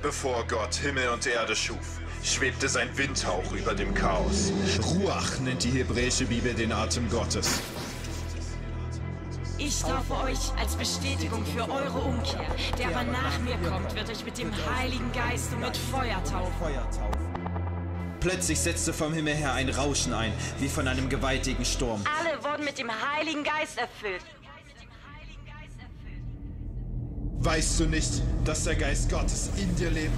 Bevor Gott Himmel und Erde schuf, schwebte sein Windhauch über dem Chaos. Ruach nennt die hebräische Bibel den Atem Gottes. Ich taufe euch als Bestätigung für eure Umkehr. Der aber nach mir kommt, wird euch mit dem Heiligen Geist und mit Feuer taufen. Plötzlich setzte vom Himmel her ein Rauschen ein, wie von einem gewaltigen Sturm. Alle wurden mit dem Heiligen Geist erfüllt. Weißt du nicht, dass der Geist Gottes in dir lebt?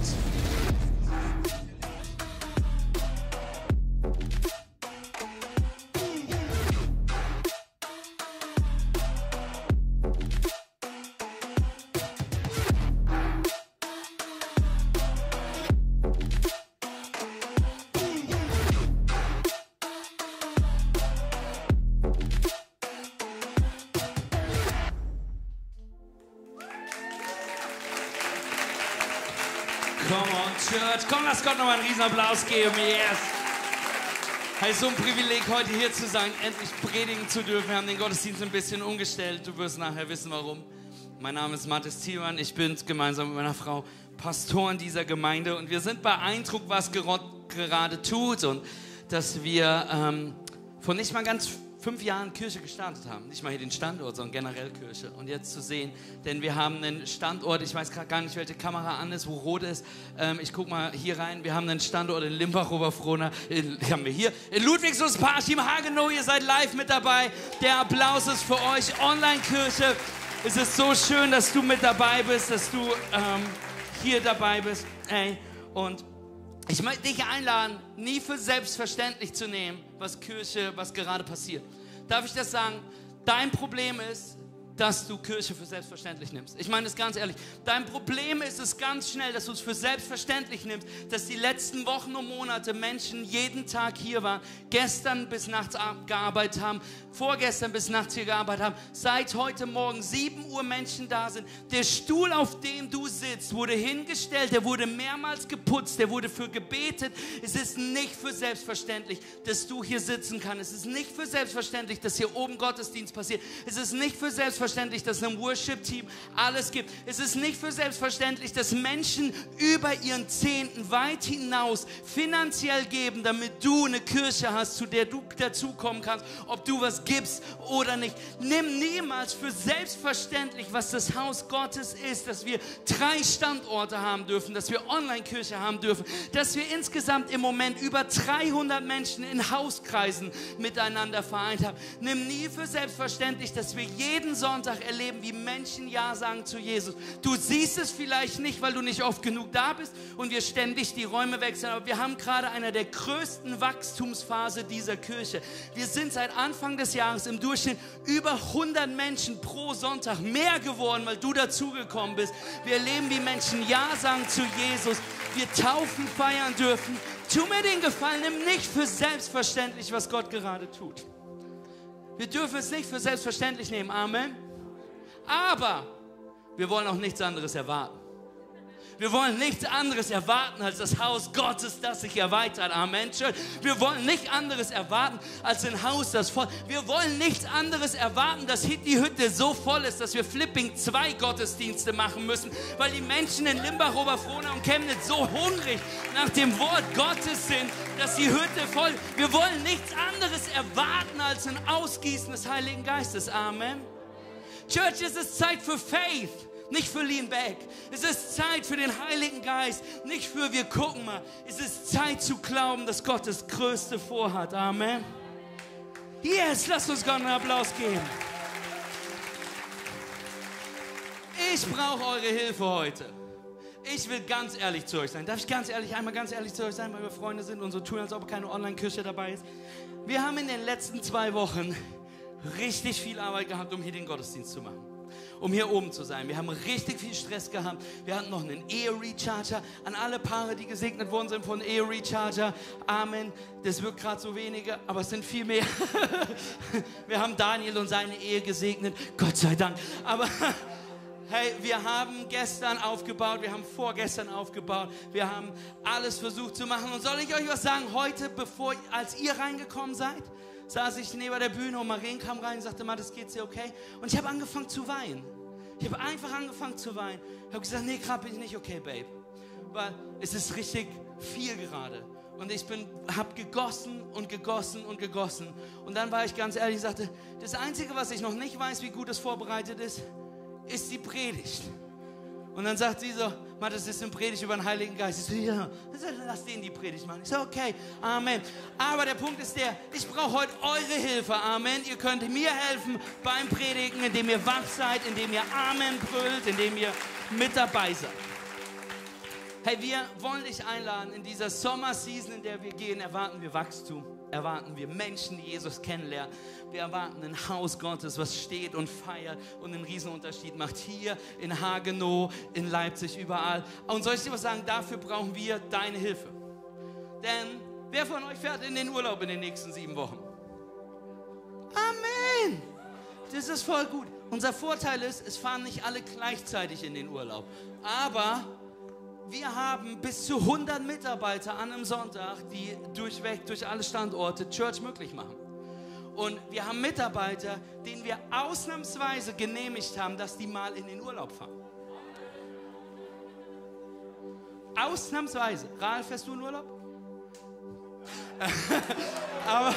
Riesen Applaus geben. Yes. Hey, so ein Privileg, heute hier zu sein, endlich predigen zu dürfen. Wir haben den Gottesdienst ein bisschen umgestellt. Du wirst nachher wissen, warum. Mein Name ist Mathis Thielmann. Ich bin gemeinsam mit meiner Frau Pastor in dieser Gemeinde und wir sind beeindruckt, was Gott gerade tut und dass wir ähm, vor nicht mal ganz fünf Jahren Kirche gestartet haben. Nicht mal hier den Standort, sondern generell Kirche. Und jetzt zu sehen, denn wir haben einen Standort, ich weiß gerade gar nicht, welche Kamera an ist, wo rot ist. Ähm, ich guck mal hier rein. Wir haben einen Standort in Limbach, Oberfrohna. Haben wir hier. In Ludwigslust, Parchim, Hagenow. Ihr seid live mit dabei. Der Applaus ist für euch. Online-Kirche. Es ist so schön, dass du mit dabei bist, dass du ähm, hier dabei bist. Ey. Und ich möchte dich einladen, nie für selbstverständlich zu nehmen, was Kirche, was gerade passiert. Darf ich das sagen? Dein Problem ist, dass du Kirche für selbstverständlich nimmst. Ich meine es ganz ehrlich. Dein Problem ist es ganz schnell, dass du es für selbstverständlich nimmst, dass die letzten Wochen und Monate Menschen jeden Tag hier waren, gestern bis nachts gearbeitet haben, vorgestern bis nachts hier gearbeitet haben, seit heute Morgen 7 Uhr Menschen da sind. Der Stuhl, auf dem du sitzt, wurde hingestellt, der wurde mehrmals geputzt, der wurde für gebetet. Es ist nicht für selbstverständlich, dass du hier sitzen kannst. Es ist nicht für selbstverständlich, dass hier oben Gottesdienst passiert. Es ist nicht für selbstverständlich, dass ein Worship-Team alles gibt. Es ist nicht für selbstverständlich, dass Menschen über ihren Zehnten weit hinaus finanziell geben, damit du eine Kirche hast, zu der du dazukommen kannst, ob du was gibst oder nicht. Nimm niemals für selbstverständlich, was das Haus Gottes ist, dass wir drei Standorte haben dürfen, dass wir Online-Kirche haben dürfen, dass wir insgesamt im Moment über 300 Menschen in Hauskreisen miteinander vereint haben. Nimm nie für selbstverständlich, dass wir jeden Sonntag erleben, wie Menschen Ja sagen zu Jesus. Du siehst es vielleicht nicht, weil du nicht oft genug da bist und wir ständig die Räume wechseln, aber wir haben gerade eine der größten Wachstumsphase dieser Kirche. Wir sind seit Anfang des Jahres im Durchschnitt über 100 Menschen pro Sonntag mehr geworden, weil du dazugekommen bist. Wir erleben, wie Menschen Ja sagen zu Jesus. Wir Taufen feiern dürfen. Tu mir den Gefallen, nimm nicht für selbstverständlich, was Gott gerade tut. Wir dürfen es nicht für selbstverständlich nehmen. Amen. Aber wir wollen auch nichts anderes erwarten. Wir wollen nichts anderes erwarten als das Haus Gottes, das sich erweitert. Amen. Wir wollen nichts anderes erwarten als ein Haus, das voll. Wir wollen nichts anderes erwarten, dass die Hütte so voll ist, dass wir Flipping zwei Gottesdienste machen müssen, weil die Menschen in Limbach, Oberfrohna und Chemnitz so hungrig nach dem Wort Gottes sind, dass die Hütte voll. Wir wollen nichts anderes erwarten als ein Ausgießen des Heiligen Geistes. Amen. Church, es ist Zeit für Faith nicht für Lean Back. Es ist Zeit für den Heiligen Geist, nicht für wir gucken mal. Es ist Zeit zu glauben, dass Gott das Größte vorhat. Amen. Yes, lasst uns Gott einen Applaus geben. Ich brauche eure Hilfe heute. Ich will ganz ehrlich zu euch sein. Darf ich ganz ehrlich, einmal ganz ehrlich zu euch sein, weil wir Freunde sind und so tun, als ob keine Online-Kirche dabei ist? Wir haben in den letzten zwei Wochen richtig viel Arbeit gehabt, um hier den Gottesdienst zu machen um hier oben zu sein. Wir haben richtig viel Stress gehabt. Wir hatten noch einen Ehe-Recharger. An alle Paare, die gesegnet worden sind von Ehe-Recharger. Amen. Das wirkt gerade so wenige, aber es sind viel mehr. Wir haben Daniel und seine Ehe gesegnet. Gott sei Dank. Aber Hey, wir haben gestern aufgebaut, wir haben vorgestern aufgebaut, wir haben alles versucht zu machen. Und soll ich euch was sagen? Heute, bevor, als ihr reingekommen seid, saß ich neben der Bühne und Marien kam rein und sagte, das geht's dir okay? Und ich habe angefangen zu weinen. Ich habe einfach angefangen zu weinen. Ich habe gesagt, nee, gerade bin ich nicht okay, Babe. weil es ist richtig viel gerade. Und ich habe gegossen und gegossen und gegossen. Und dann war ich ganz ehrlich und sagte, das Einzige, was ich noch nicht weiß, wie gut es vorbereitet ist, ist die Predigt. Und dann sagt sie so, Mann, das ist eine Predigt über den Heiligen Geist. Ich so, ja, lass den die Predigt machen. Ich so, okay, Amen. Aber der Punkt ist der, ich brauche heute eure Hilfe, Amen. Ihr könnt mir helfen beim Predigen, indem ihr wach seid, indem ihr Amen brüllt, indem ihr mit dabei seid. Hey, wir wollen dich einladen. In dieser Sommerseason, in der wir gehen, erwarten wir Wachstum. Erwarten wir Menschen, die Jesus kennenlernen. Wir erwarten ein Haus Gottes, was steht und feiert und einen Riesenunterschied macht. Hier in Hagenow, in Leipzig, überall. Und soll ich dir was sagen? Dafür brauchen wir deine Hilfe. Denn wer von euch fährt in den Urlaub in den nächsten sieben Wochen? Amen. Das ist voll gut. Unser Vorteil ist, es fahren nicht alle gleichzeitig in den Urlaub. Aber wir haben bis zu 100 Mitarbeiter an einem Sonntag, die durchweg durch alle Standorte Church möglich machen. Und wir haben Mitarbeiter, denen wir ausnahmsweise genehmigt haben, dass die mal in den Urlaub fahren. Ausnahmsweise. Ralf, fährst du in Urlaub? aber,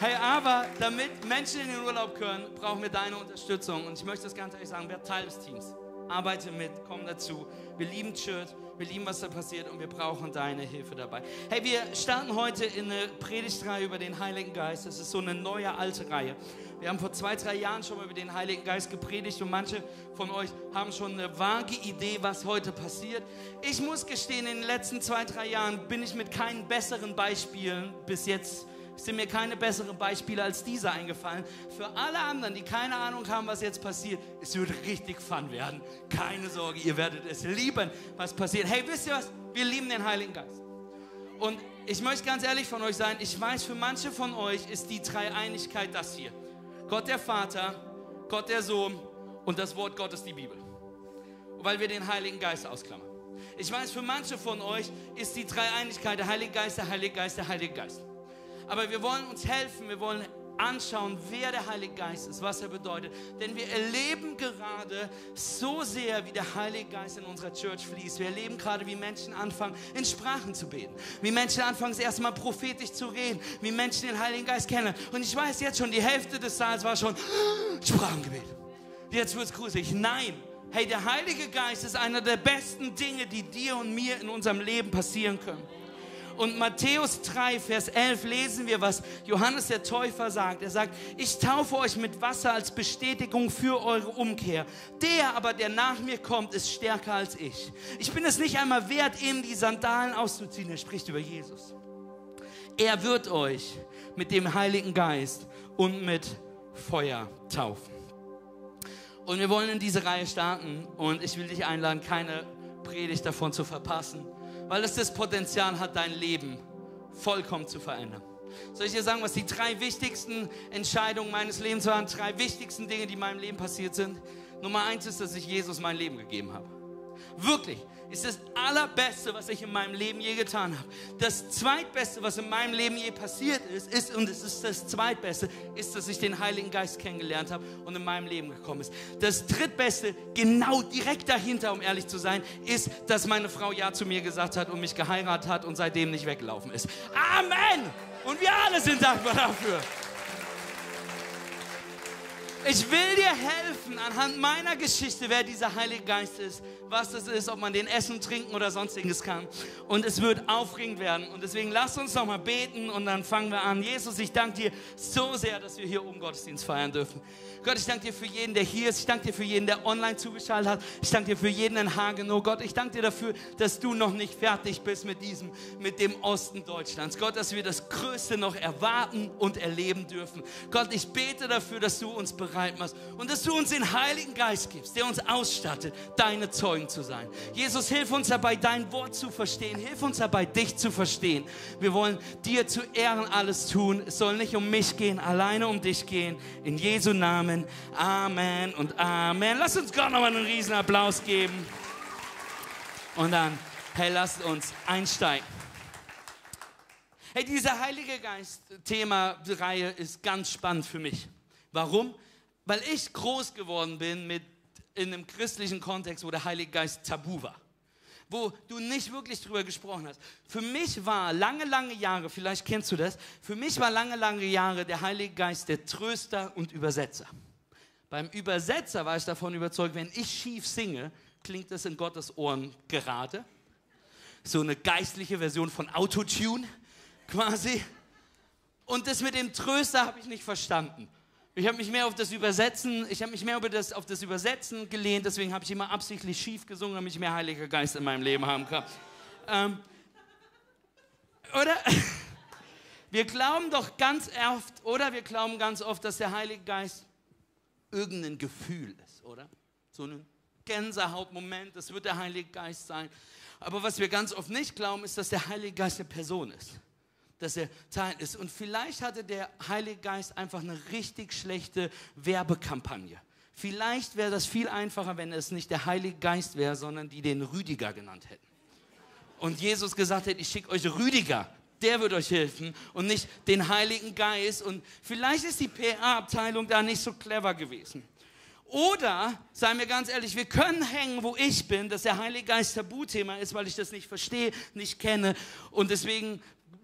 hey, aber damit Menschen in den Urlaub können, brauchen wir deine Unterstützung. Und ich möchte das ganz ehrlich sagen, wer Teil des Teams arbeite mit, komm dazu. Wir lieben Church, wir lieben, was da passiert und wir brauchen deine Hilfe dabei. Hey, wir starten heute in eine Predigtreihe über den Heiligen Geist. Das ist so eine neue alte Reihe. Wir haben vor zwei, drei Jahren schon mal über den Heiligen Geist gepredigt und manche von euch haben schon eine vage Idee, was heute passiert. Ich muss gestehen, in den letzten zwei, drei Jahren bin ich mit keinen besseren Beispielen bis jetzt sind mir keine besseren Beispiele als diese eingefallen. Für alle anderen, die keine Ahnung haben, was jetzt passiert, es wird richtig fun werden. Keine Sorge, ihr werdet es lieben, was passiert. Hey, wisst ihr was? Wir lieben den Heiligen Geist. Und ich möchte ganz ehrlich von euch sein, ich weiß, für manche von euch ist die Dreieinigkeit das hier. Gott der Vater, Gott der Sohn und das Wort Gottes die Bibel. Weil wir den Heiligen Geist ausklammern. Ich weiß, für manche von euch ist die Dreieinigkeit der Heilige Geist, der Heilige Geist, der Heilige Geist. Aber wir wollen uns helfen, wir wollen anschauen, wer der Heilige Geist ist, was er bedeutet. Denn wir erleben gerade so sehr, wie der Heilige Geist in unserer Church fließt. Wir erleben gerade, wie Menschen anfangen, in Sprachen zu beten. Wie Menschen anfangen, erstmal prophetisch zu reden. Wie Menschen den Heiligen Geist kennen. Und ich weiß jetzt schon, die Hälfte des Saals war schon Sprachengebet. Jetzt wird es gruselig. Nein. Hey, der Heilige Geist ist einer der besten Dinge, die dir und mir in unserem Leben passieren können. Und Matthäus 3, Vers 11 lesen wir, was Johannes der Täufer sagt. Er sagt, ich taufe euch mit Wasser als Bestätigung für eure Umkehr. Der aber, der nach mir kommt, ist stärker als ich. Ich bin es nicht einmal wert, ihm die Sandalen auszuziehen. Er spricht über Jesus. Er wird euch mit dem Heiligen Geist und mit Feuer taufen. Und wir wollen in diese Reihe starten und ich will dich einladen, keine Predigt davon zu verpassen weil es das Potenzial hat, dein Leben vollkommen zu verändern. Soll ich dir sagen, was die drei wichtigsten Entscheidungen meines Lebens waren? Drei wichtigsten Dinge, die in meinem Leben passiert sind. Nummer eins ist, dass ich Jesus mein Leben gegeben habe. Wirklich ist das Allerbeste, was ich in meinem Leben je getan habe. Das Zweitbeste, was in meinem Leben je passiert ist, ist, und es ist das Zweitbeste, ist, dass ich den Heiligen Geist kennengelernt habe und in meinem Leben gekommen ist. Das Drittbeste, genau direkt dahinter, um ehrlich zu sein, ist, dass meine Frau Ja zu mir gesagt hat und mich geheiratet hat und seitdem nicht weggelaufen ist. Amen! Und wir alle sind dankbar dafür. Ich will dir helfen anhand meiner Geschichte, wer dieser Heilige Geist ist, was das ist, ob man den essen, trinken oder sonstiges kann. Und es wird aufregend werden. Und deswegen lass uns noch mal beten und dann fangen wir an. Jesus, ich danke dir so sehr, dass wir hier oben Gottesdienst feiern dürfen. Gott, ich danke dir für jeden, der hier ist. Ich danke dir für jeden, der online zugeschaltet hat. Ich danke dir für jeden in Hagenow. Gott, ich danke dir dafür, dass du noch nicht fertig bist mit diesem, mit dem Osten Deutschlands. Gott, dass wir das Größte noch erwarten und erleben dürfen. Gott, ich bete dafür, dass du uns bereit machst und dass du uns den Heiligen Geist gibst, der uns ausstattet, deine Zeugen zu sein. Jesus, hilf uns dabei, dein Wort zu verstehen. Hilf uns dabei, dich zu verstehen. Wir wollen dir zu Ehren alles tun. Es soll nicht um mich gehen, alleine um dich gehen. In Jesu Namen. Amen, Amen und Amen. Lass uns Gott nochmal einen riesen Applaus geben. Und dann, hey, lasst uns einsteigen. Hey, diese Heilige Geist-Thema-Reihe ist ganz spannend für mich. Warum? Weil ich groß geworden bin mit, in einem christlichen Kontext, wo der Heilige Geist tabu war. Wo du nicht wirklich drüber gesprochen hast. Für mich war lange, lange Jahre, vielleicht kennst du das, für mich war lange, lange Jahre der Heilige Geist der Tröster und Übersetzer. Beim Übersetzer war ich davon überzeugt, wenn ich schief singe, klingt es in Gottes Ohren gerade. So eine geistliche Version von Autotune quasi. Und das mit dem Tröster habe ich nicht verstanden. Ich habe mich mehr auf das Übersetzen, ich habe mich mehr über das, auf das Übersetzen gelehnt, deswegen habe ich immer absichtlich schief gesungen, damit ich mehr Heiliger Geist in meinem Leben haben kann. Ähm, oder? Wir glauben doch ganz oft, oder wir glauben ganz oft, dass der Heilige Geist irgendein Gefühl ist, oder? So ein Gänsehautmoment, das wird der Heilige Geist sein. Aber was wir ganz oft nicht glauben, ist, dass der Heilige Geist eine Person ist. Dass er Teil ist. Und vielleicht hatte der Heilige Geist einfach eine richtig schlechte Werbekampagne. Vielleicht wäre das viel einfacher, wenn es nicht der Heilige Geist wäre, sondern die den Rüdiger genannt hätten. Und Jesus gesagt hätte, ich schicke euch Rüdiger, der wird euch helfen und nicht den Heiligen Geist. Und vielleicht ist die PA-Abteilung da nicht so clever gewesen. Oder, seien wir ganz ehrlich, wir können hängen, wo ich bin, dass der Heilige Geist Tabuthema ist, weil ich das nicht verstehe, nicht kenne und deswegen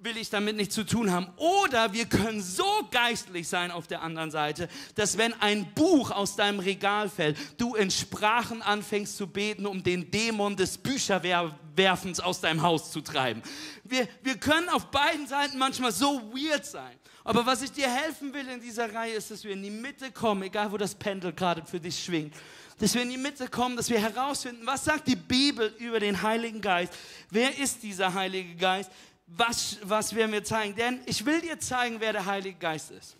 will ich damit nichts zu tun haben. Oder wir können so geistlich sein auf der anderen Seite, dass wenn ein Buch aus deinem Regal fällt, du in Sprachen anfängst zu beten, um den Dämon des Bücherwerfens aus deinem Haus zu treiben. Wir, wir können auf beiden Seiten manchmal so weird sein. Aber was ich dir helfen will in dieser Reihe ist, dass wir in die Mitte kommen, egal wo das Pendel gerade für dich schwingt dass wir in die Mitte kommen, dass wir herausfinden, was sagt die Bibel über den Heiligen Geist? Wer ist dieser Heilige Geist? Was, was wir mir zeigen. Denn ich will dir zeigen, wer der Heilige Geist ist.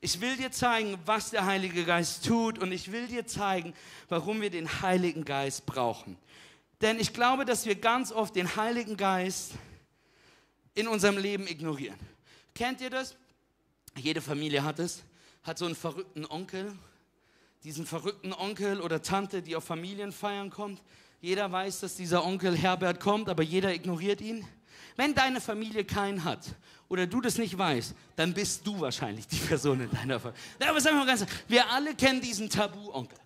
Ich will dir zeigen, was der Heilige Geist tut und ich will dir zeigen, warum wir den Heiligen Geist brauchen. Denn ich glaube, dass wir ganz oft den Heiligen Geist in unserem Leben ignorieren. Kennt ihr das? Jede Familie hat es, hat so einen verrückten Onkel, diesen verrückten Onkel oder Tante, die auf Familienfeiern kommt. Jeder weiß, dass dieser Onkel Herbert kommt, aber jeder ignoriert ihn. Wenn deine Familie keinen hat oder du das nicht weißt, dann bist du wahrscheinlich die Person in deiner Familie. Aber sagen wir mal ganz, wir alle kennen diesen Tabu-Onkel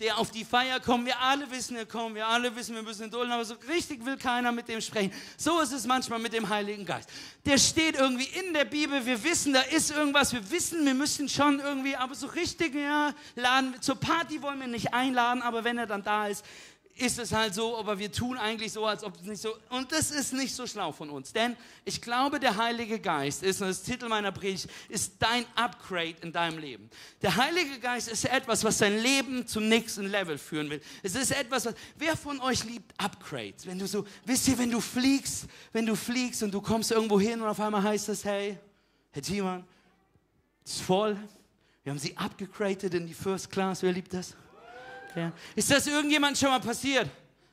der auf die Feier kommt. Wir alle wissen, er kommt. Wir alle wissen, wir müssen dulden. Aber so richtig will keiner mit dem sprechen. So ist es manchmal mit dem Heiligen Geist. Der steht irgendwie in der Bibel. Wir wissen, da ist irgendwas. Wir wissen, wir müssen schon irgendwie, aber so richtig, ja, laden. Zur Party wollen wir nicht einladen, aber wenn er dann da ist, ist es halt so, aber wir tun eigentlich so, als ob es nicht so. Und das ist nicht so schlau von uns. Denn ich glaube, der Heilige Geist ist, und das Titel meiner Predigt, ist dein Upgrade in deinem Leben. Der Heilige Geist ist etwas, was dein Leben zum nächsten Level führen will. Es ist etwas, was. Wer von euch liebt Upgrades? Wenn du so, wisst ihr, wenn du fliegst, wenn du fliegst und du kommst irgendwo hin und auf einmal heißt es, hey, Herr Thiemann, es ist voll. Wir haben sie abgegradet in die First Class. Wer liebt das? Ja. Ist das irgendjemand schon mal passiert?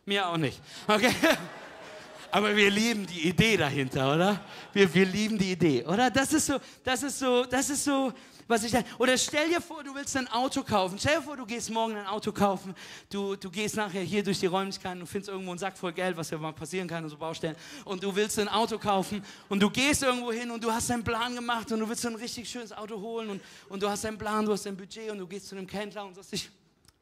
Mir auch nicht. Okay? Aber wir lieben die Idee dahinter, oder? Wir, wir lieben die Idee, oder? Das ist so, das ist so, das ist so, was ich Oder stell dir vor, du willst ein Auto kaufen. Stell dir vor, du gehst morgen ein Auto kaufen. Du, du gehst nachher hier durch die Räumlichkeiten und findest irgendwo einen Sack voll Geld, was ja mal passieren kann in so Baustellen. Und du willst ein Auto kaufen und du gehst irgendwo hin und du hast deinen Plan gemacht und du willst ein richtig schönes Auto holen und, und du hast deinen Plan, du hast dein Budget und du gehst zu einem Händler und sagst, ich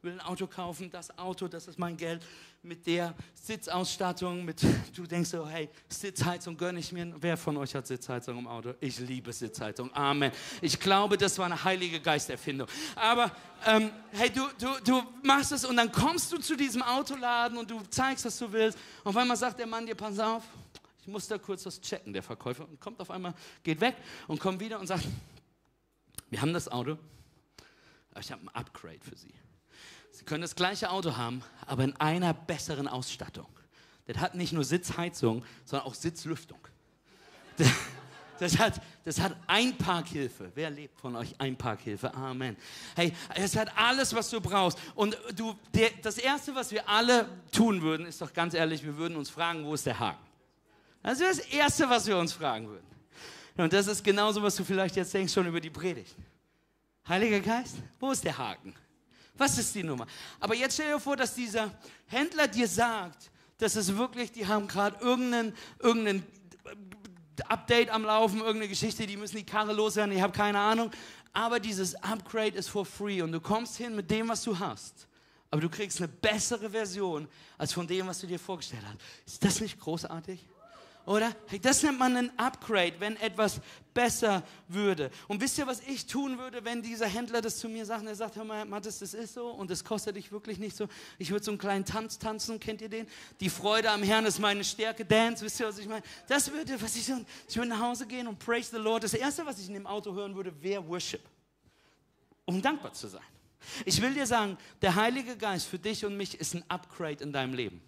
will ein Auto kaufen, das Auto, das ist mein Geld, mit der Sitzausstattung, mit, du denkst so, hey, Sitzheizung gönne ich mir. Wer von euch hat Sitzheizung im Auto? Ich liebe Sitzheizung, Amen. Ich glaube, das war eine heilige Geisterfindung. Aber, ähm, hey, du, du, du machst es und dann kommst du zu diesem Autoladen und du zeigst, was du willst. Und auf einmal sagt der Mann dir, pass auf, ich muss da kurz was checken, der Verkäufer. Und kommt auf einmal, geht weg und kommt wieder und sagt, wir haben das Auto, aber ich habe ein Upgrade für Sie. Sie können das gleiche Auto haben, aber in einer besseren Ausstattung. Das hat nicht nur Sitzheizung, sondern auch Sitzlüftung. Das, hat, das hat Einparkhilfe. Wer lebt von euch Einparkhilfe? Amen. Hey, es hat alles, was du brauchst. Und du, der, das Erste, was wir alle tun würden, ist doch ganz ehrlich, wir würden uns fragen, wo ist der Haken? Das ist das Erste, was wir uns fragen würden. Und das ist genauso, was du vielleicht jetzt denkst schon über die Predigt. Heiliger Geist, wo ist der Haken? Was ist die Nummer? Aber jetzt stell dir vor, dass dieser Händler dir sagt, dass es wirklich, die haben gerade irgendeinen, irgendeinen Update am Laufen, irgendeine Geschichte, die müssen die Karre loswerden, ich habe keine Ahnung. Aber dieses Upgrade ist for free und du kommst hin mit dem, was du hast. Aber du kriegst eine bessere Version als von dem, was du dir vorgestellt hast. Ist das nicht großartig? Oder? Das nennt man ein Upgrade, wenn etwas besser würde. Und wisst ihr, was ich tun würde, wenn dieser Händler das zu mir sagt? Er sagt, hör mal, Mathis, das ist so und das kostet dich wirklich nicht so. Ich würde so einen kleinen Tanz tanzen, kennt ihr den? Die Freude am Herrn ist meine Stärke, Dance, wisst ihr, was ich meine? Das würde, was ich so, ich würde nach Hause gehen und praise the Lord. Das Erste, was ich in dem Auto hören würde, wäre Worship. Um dankbar zu sein. Ich will dir sagen, der Heilige Geist für dich und mich ist ein Upgrade in deinem Leben.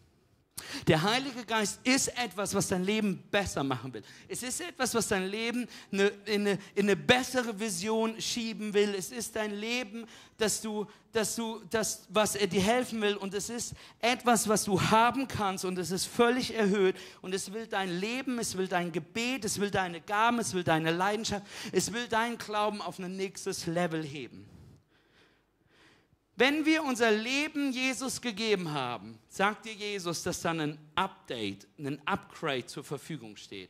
Der Heilige Geist ist etwas, was dein Leben besser machen will. Es ist etwas, was dein Leben in eine, in eine bessere Vision schieben will. Es ist dein Leben, dass du, dass du, das, was er dir helfen will. Und es ist etwas, was du haben kannst. Und es ist völlig erhöht. Und es will dein Leben, es will dein Gebet, es will deine Gaben, es will deine Leidenschaft, es will deinen Glauben auf ein nächstes Level heben. Wenn wir unser Leben Jesus gegeben haben, sagt dir Jesus, dass dann ein Update, ein Upgrade zur Verfügung steht.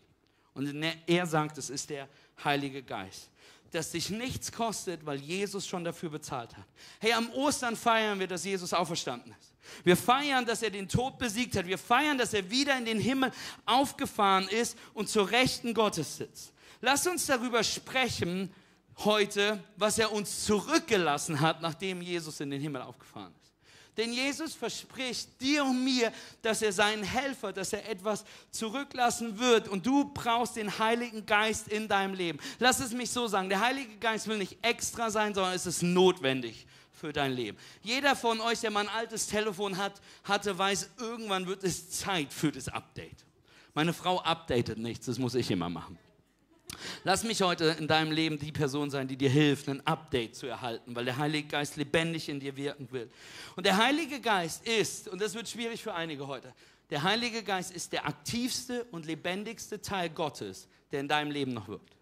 Und er sagt, es ist der Heilige Geist. Dass dich nichts kostet, weil Jesus schon dafür bezahlt hat. Hey, am Ostern feiern wir, dass Jesus auferstanden ist. Wir feiern, dass er den Tod besiegt hat. Wir feiern, dass er wieder in den Himmel aufgefahren ist und zur Rechten Gottes sitzt. Lass uns darüber sprechen, heute, was er uns zurückgelassen hat, nachdem Jesus in den Himmel aufgefahren ist. Denn Jesus verspricht dir und mir, dass er seinen Helfer, dass er etwas zurücklassen wird. Und du brauchst den Heiligen Geist in deinem Leben. Lass es mich so sagen, der Heilige Geist will nicht extra sein, sondern es ist notwendig für dein Leben. Jeder von euch, der mal ein altes Telefon hat, hatte, weiß, irgendwann wird es Zeit für das Update. Meine Frau updatet nichts, das muss ich immer machen. Lass mich heute in deinem Leben die Person sein, die dir hilft, ein Update zu erhalten, weil der Heilige Geist lebendig in dir wirken will. Und der Heilige Geist ist, und das wird schwierig für einige heute, der Heilige Geist ist der aktivste und lebendigste Teil Gottes, der in deinem Leben noch wirkt.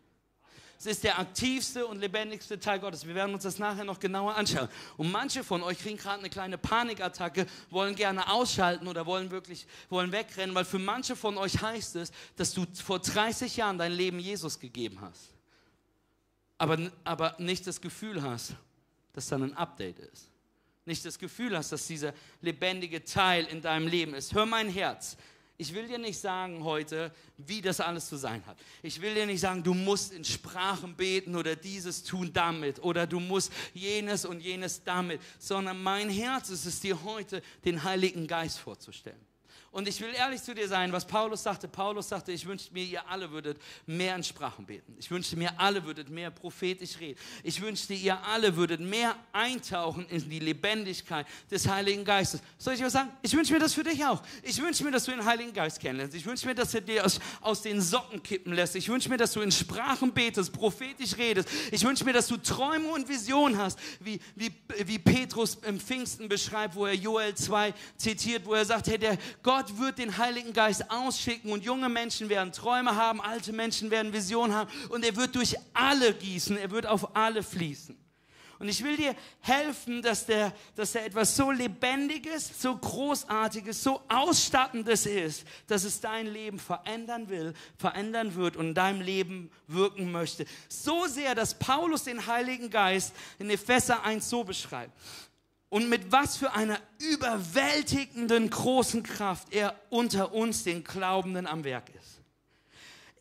Es ist der aktivste und lebendigste Teil Gottes. Wir werden uns das nachher noch genauer anschauen. Und manche von euch kriegen gerade eine kleine Panikattacke, wollen gerne ausschalten oder wollen wirklich wollen wegrennen, weil für manche von euch heißt es, dass du vor 30 Jahren dein Leben Jesus gegeben hast. Aber, aber nicht das Gefühl hast, dass dann ein Update ist. Nicht das Gefühl hast, dass dieser lebendige Teil in deinem Leben ist. Hör mein Herz. Ich will dir nicht sagen heute, wie das alles zu sein hat. Ich will dir nicht sagen, du musst in Sprachen beten oder dieses tun damit oder du musst jenes und jenes damit, sondern mein Herz ist es dir heute, den Heiligen Geist vorzustellen. Und ich will ehrlich zu dir sein, was Paulus sagte. Paulus sagte, ich wünschte mir, ihr alle würdet mehr in Sprachen beten. Ich wünschte mir, alle würdet mehr prophetisch reden. Ich wünschte, ihr alle würdet mehr eintauchen in die Lebendigkeit des Heiligen Geistes. Soll ich was sagen? Ich wünsche mir das für dich auch. Ich wünsche mir, dass du den Heiligen Geist kennenlernst. Ich wünsche mir, dass er dir aus, aus den Socken kippen lässt. Ich wünsche mir, dass du in Sprachen betest, prophetisch redest. Ich wünsche mir, dass du Träume und Visionen hast, wie, wie, wie Petrus im Pfingsten beschreibt, wo er Joel 2 zitiert, wo er sagt, hey, der Gott Gott wird den Heiligen Geist ausschicken und junge Menschen werden Träume haben, alte Menschen werden Visionen haben und er wird durch alle gießen, er wird auf alle fließen. Und ich will dir helfen, dass der, dass der etwas so Lebendiges, so Großartiges, so Ausstattendes ist, dass es dein Leben verändern will, verändern wird und in deinem Leben wirken möchte. So sehr, dass Paulus den Heiligen Geist in Epheser 1 so beschreibt und mit was für einer überwältigenden großen Kraft er unter uns, den Glaubenden, am Werk ist.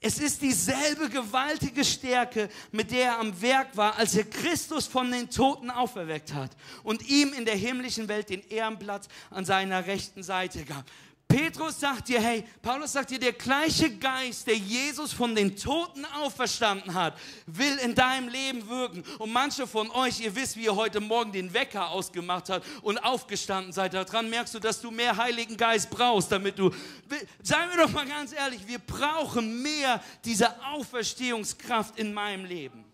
Es ist dieselbe gewaltige Stärke, mit der er am Werk war, als er Christus von den Toten auferweckt hat und ihm in der himmlischen Welt den Ehrenplatz an seiner rechten Seite gab. Petrus sagt dir, hey, Paulus sagt dir, der gleiche Geist, der Jesus von den Toten auferstanden hat, will in deinem Leben wirken. Und manche von euch, ihr wisst, wie ihr heute Morgen den Wecker ausgemacht habt und aufgestanden seid. Daran merkst du, dass du mehr Heiligen Geist brauchst, damit du, seien wir doch mal ganz ehrlich, wir brauchen mehr dieser Auferstehungskraft in meinem Leben.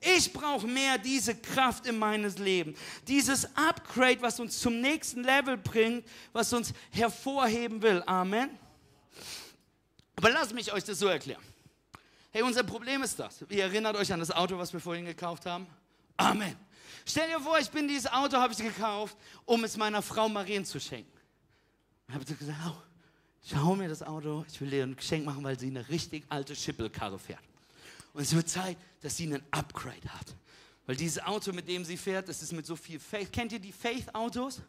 Ich brauche mehr diese Kraft in meines Leben. Dieses Upgrade, was uns zum nächsten Level bringt, was uns hervorheben will. Amen. Aber lasst mich euch das so erklären. Hey, unser Problem ist das. Ihr erinnert euch an das Auto, was wir vorhin gekauft haben? Amen. Stell dir vor, ich bin dieses Auto, habe ich gekauft, um es meiner Frau Marien zu schenken. Ich habe gesagt, oh, schau mir das Auto, ich will ihr ein Geschenk machen, weil sie eine richtig alte Schippelkarre fährt. Und es wird Zeit, dass sie einen Upgrade hat. Weil dieses Auto, mit dem sie fährt, das ist mit so viel Faith. Kennt ihr die Faith-Autos?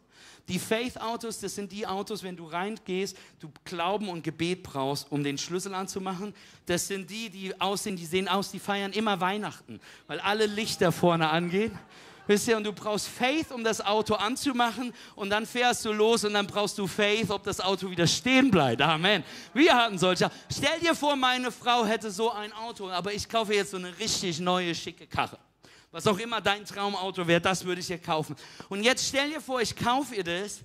Die Faith-Autos, das sind die Autos, wenn du reingehst, du Glauben und Gebet brauchst, um den Schlüssel anzumachen. Das sind die, die aussehen, die sehen aus, die feiern immer Weihnachten, weil alle Lichter vorne angehen. Wisst ihr, und du brauchst Faith, um das Auto anzumachen und dann fährst du los und dann brauchst du Faith, ob das Auto wieder stehen bleibt. Amen. Wir hatten solche. Stell dir vor, meine Frau hätte so ein Auto, aber ich kaufe jetzt so eine richtig neue, schicke Karre. Was auch immer dein Traumauto wäre, das würde ich ihr kaufen. Und jetzt stell dir vor, ich kaufe ihr das,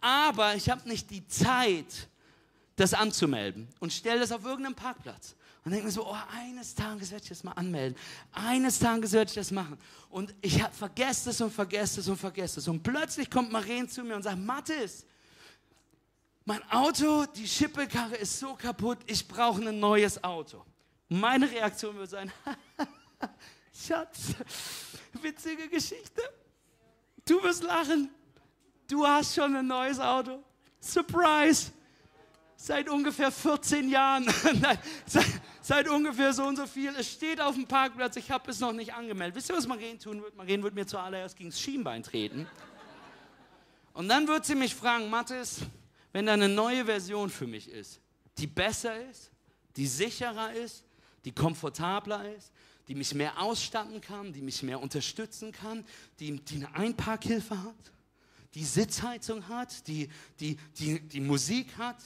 aber ich habe nicht die Zeit, das anzumelden und stelle das auf irgendeinem Parkplatz. Und denke mir so, oh, eines Tages werde ich das mal anmelden. Eines Tages werde ich das machen. Und ich vergesse es und vergesse es und vergesse es. Und plötzlich kommt Maren zu mir und sagt, Mathis, mein Auto, die Schippekarre ist so kaputt, ich brauche ein neues Auto. Meine Reaktion würde sein, Schatz, witzige Geschichte. Du wirst lachen. Du hast schon ein neues Auto. Surprise! Seit ungefähr 14 Jahren, nein, seit, seit, ungefähr so und so viel. Es steht auf dem Parkplatz, ich habe es noch nicht angemeldet. Wisst ihr, was Maren tun wird? Maren wird mir zuallererst gegen das Schienbein treten. Und dann wird sie mich fragen, Mathis, wenn da eine neue Version für mich ist, die besser ist, die sicherer ist, die komfortabler ist, die mich mehr ausstatten kann, die mich mehr unterstützen kann, die, die eine Einparkhilfe hat, die Sitzheizung hat, die, die, die, die Musik hat.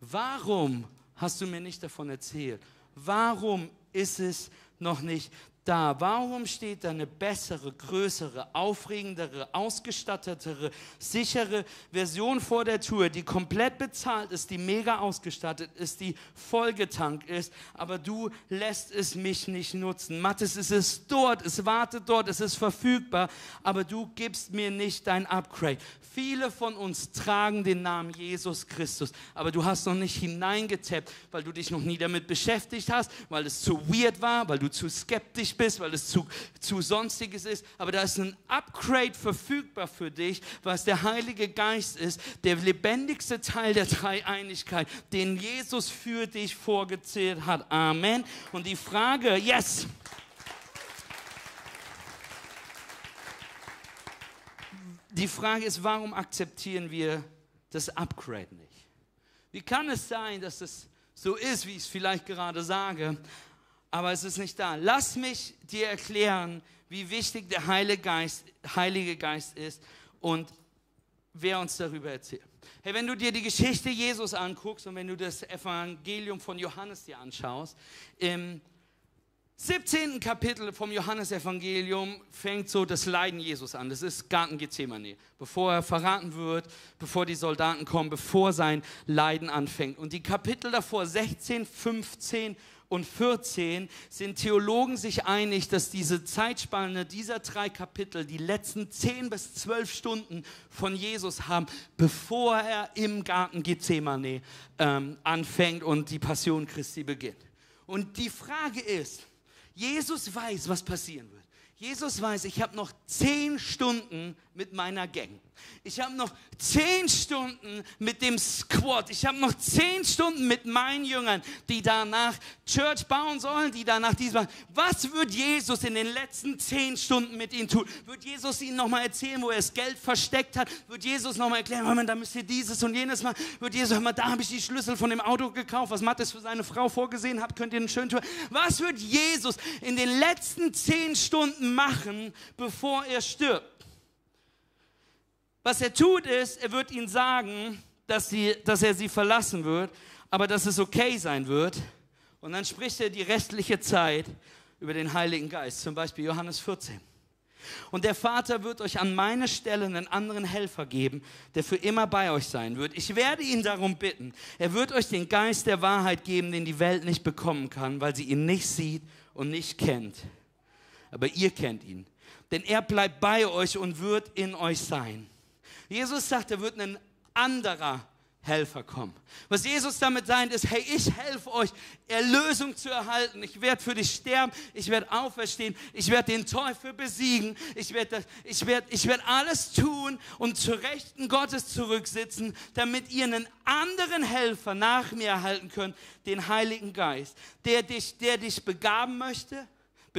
Warum hast du mir nicht davon erzählt? Warum ist es noch nicht da? Warum steht da eine bessere, größere, aufregendere, ausgestattetere, sichere Version vor der Tür, die komplett bezahlt ist, die mega ausgestattet ist, die vollgetankt ist, aber du lässt es mich nicht nutzen. Mathis, es ist dort, es wartet dort, es ist verfügbar, aber du gibst mir nicht dein Upgrade. Viele von uns tragen den Namen Jesus Christus, aber du hast noch nicht hineingetappt, weil du dich noch nie damit beschäftigt hast, weil es zu weird war, weil du zu skeptisch bist, weil es zu, zu sonstiges ist. Aber da ist ein Upgrade verfügbar für dich, was der Heilige Geist ist, der lebendigste Teil der Dreieinigkeit, den Jesus für dich vorgezählt hat. Amen. Und die Frage, yes. Die Frage ist, warum akzeptieren wir das Upgrade nicht? Wie kann es sein, dass es so ist, wie ich es vielleicht gerade sage, aber es ist nicht da. Lass mich dir erklären, wie wichtig der Heilige Geist, Heilige Geist ist und wer uns darüber erzählt. Hey, wenn du dir die Geschichte Jesus anguckst und wenn du das Evangelium von Johannes dir anschaust, im 17. Kapitel vom Johannesevangelium fängt so das Leiden Jesus an. Das ist Garten Gethsemane. Bevor er verraten wird, bevor die Soldaten kommen, bevor sein Leiden anfängt. Und die Kapitel davor, 16, 15 und 14 sind Theologen sich einig, dass diese Zeitspanne dieser drei Kapitel die letzten 10 bis 12 Stunden von Jesus haben, bevor er im Garten Gethsemane ähm, anfängt und die Passion Christi beginnt. Und die Frage ist, Jesus weiß, was passieren wird. Jesus weiß, ich habe noch zehn Stunden mit meiner Gang. Ich habe noch zehn Stunden mit dem Squad. Ich habe noch zehn Stunden mit meinen Jüngern, die danach Church bauen sollen, die danach dies machen. Was wird Jesus in den letzten zehn Stunden mit ihnen tun? Wird Jesus ihnen nochmal erzählen, wo er das Geld versteckt hat? Wird Jesus nochmal erklären, mal, da müsst ihr dieses und jenes machen? Wird Jesus, mal, da habe ich die Schlüssel von dem Auto gekauft, was Mattes für seine Frau vorgesehen hat, könnt ihr einen schönen tun. Was wird Jesus in den letzten zehn Stunden machen, bevor er stirbt? Was er tut ist, er wird ihnen sagen, dass, sie, dass er sie verlassen wird, aber dass es okay sein wird. Und dann spricht er die restliche Zeit über den Heiligen Geist, zum Beispiel Johannes 14. Und der Vater wird euch an meine Stelle einen anderen Helfer geben, der für immer bei euch sein wird. Ich werde ihn darum bitten. Er wird euch den Geist der Wahrheit geben, den die Welt nicht bekommen kann, weil sie ihn nicht sieht und nicht kennt. Aber ihr kennt ihn. Denn er bleibt bei euch und wird in euch sein. Jesus sagt, er wird ein anderer Helfer kommen. Was Jesus damit meint, ist, hey, ich helfe euch, Erlösung zu erhalten. Ich werde für dich sterben, ich werde auferstehen, ich werde den Teufel besiegen, ich werde, ich, werde, ich werde alles tun und zur Rechten Gottes zurücksitzen, damit ihr einen anderen Helfer nach mir erhalten könnt, den Heiligen Geist, der dich, der dich begaben möchte,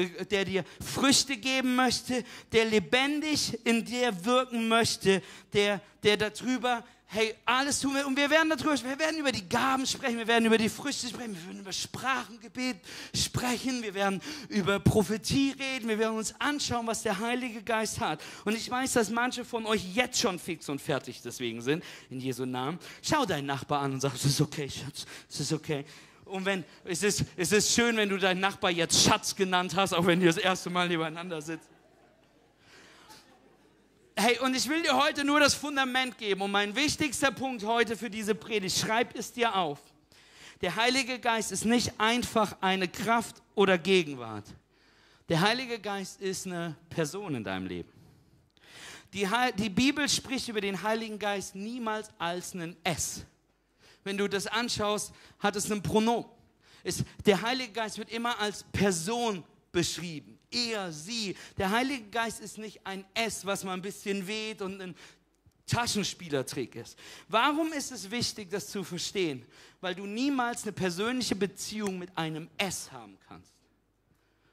der dir Früchte geben möchte, der lebendig in dir wirken möchte, der, der darüber, hey, alles tun wir. Und wir werden darüber, wir werden über die Gaben sprechen, wir werden über die Früchte sprechen, wir werden über Sprachengebet sprechen, wir werden über Prophetie reden, wir werden uns anschauen, was der Heilige Geist hat. Und ich weiß, dass manche von euch jetzt schon fix und fertig deswegen sind, in Jesu Namen. Schau deinen Nachbar an und sag, es ist okay, Schatz, es ist okay. Und wenn, es ist, es ist schön, wenn du deinen Nachbar jetzt Schatz genannt hast, auch wenn ihr das erste Mal nebeneinander sitzt. Hey, und ich will dir heute nur das Fundament geben. Und mein wichtigster Punkt heute für diese Predigt, schreib es dir auf. Der Heilige Geist ist nicht einfach eine Kraft oder Gegenwart. Der Heilige Geist ist eine Person in deinem Leben. Die, die Bibel spricht über den Heiligen Geist niemals als einen S. Wenn du das anschaust, hat es ein Pronomen. Es, der Heilige Geist wird immer als Person beschrieben. Er, sie. Der Heilige Geist ist nicht ein S, was mal ein bisschen weht und ein Taschenspielertrick ist. Warum ist es wichtig, das zu verstehen? Weil du niemals eine persönliche Beziehung mit einem S haben kannst,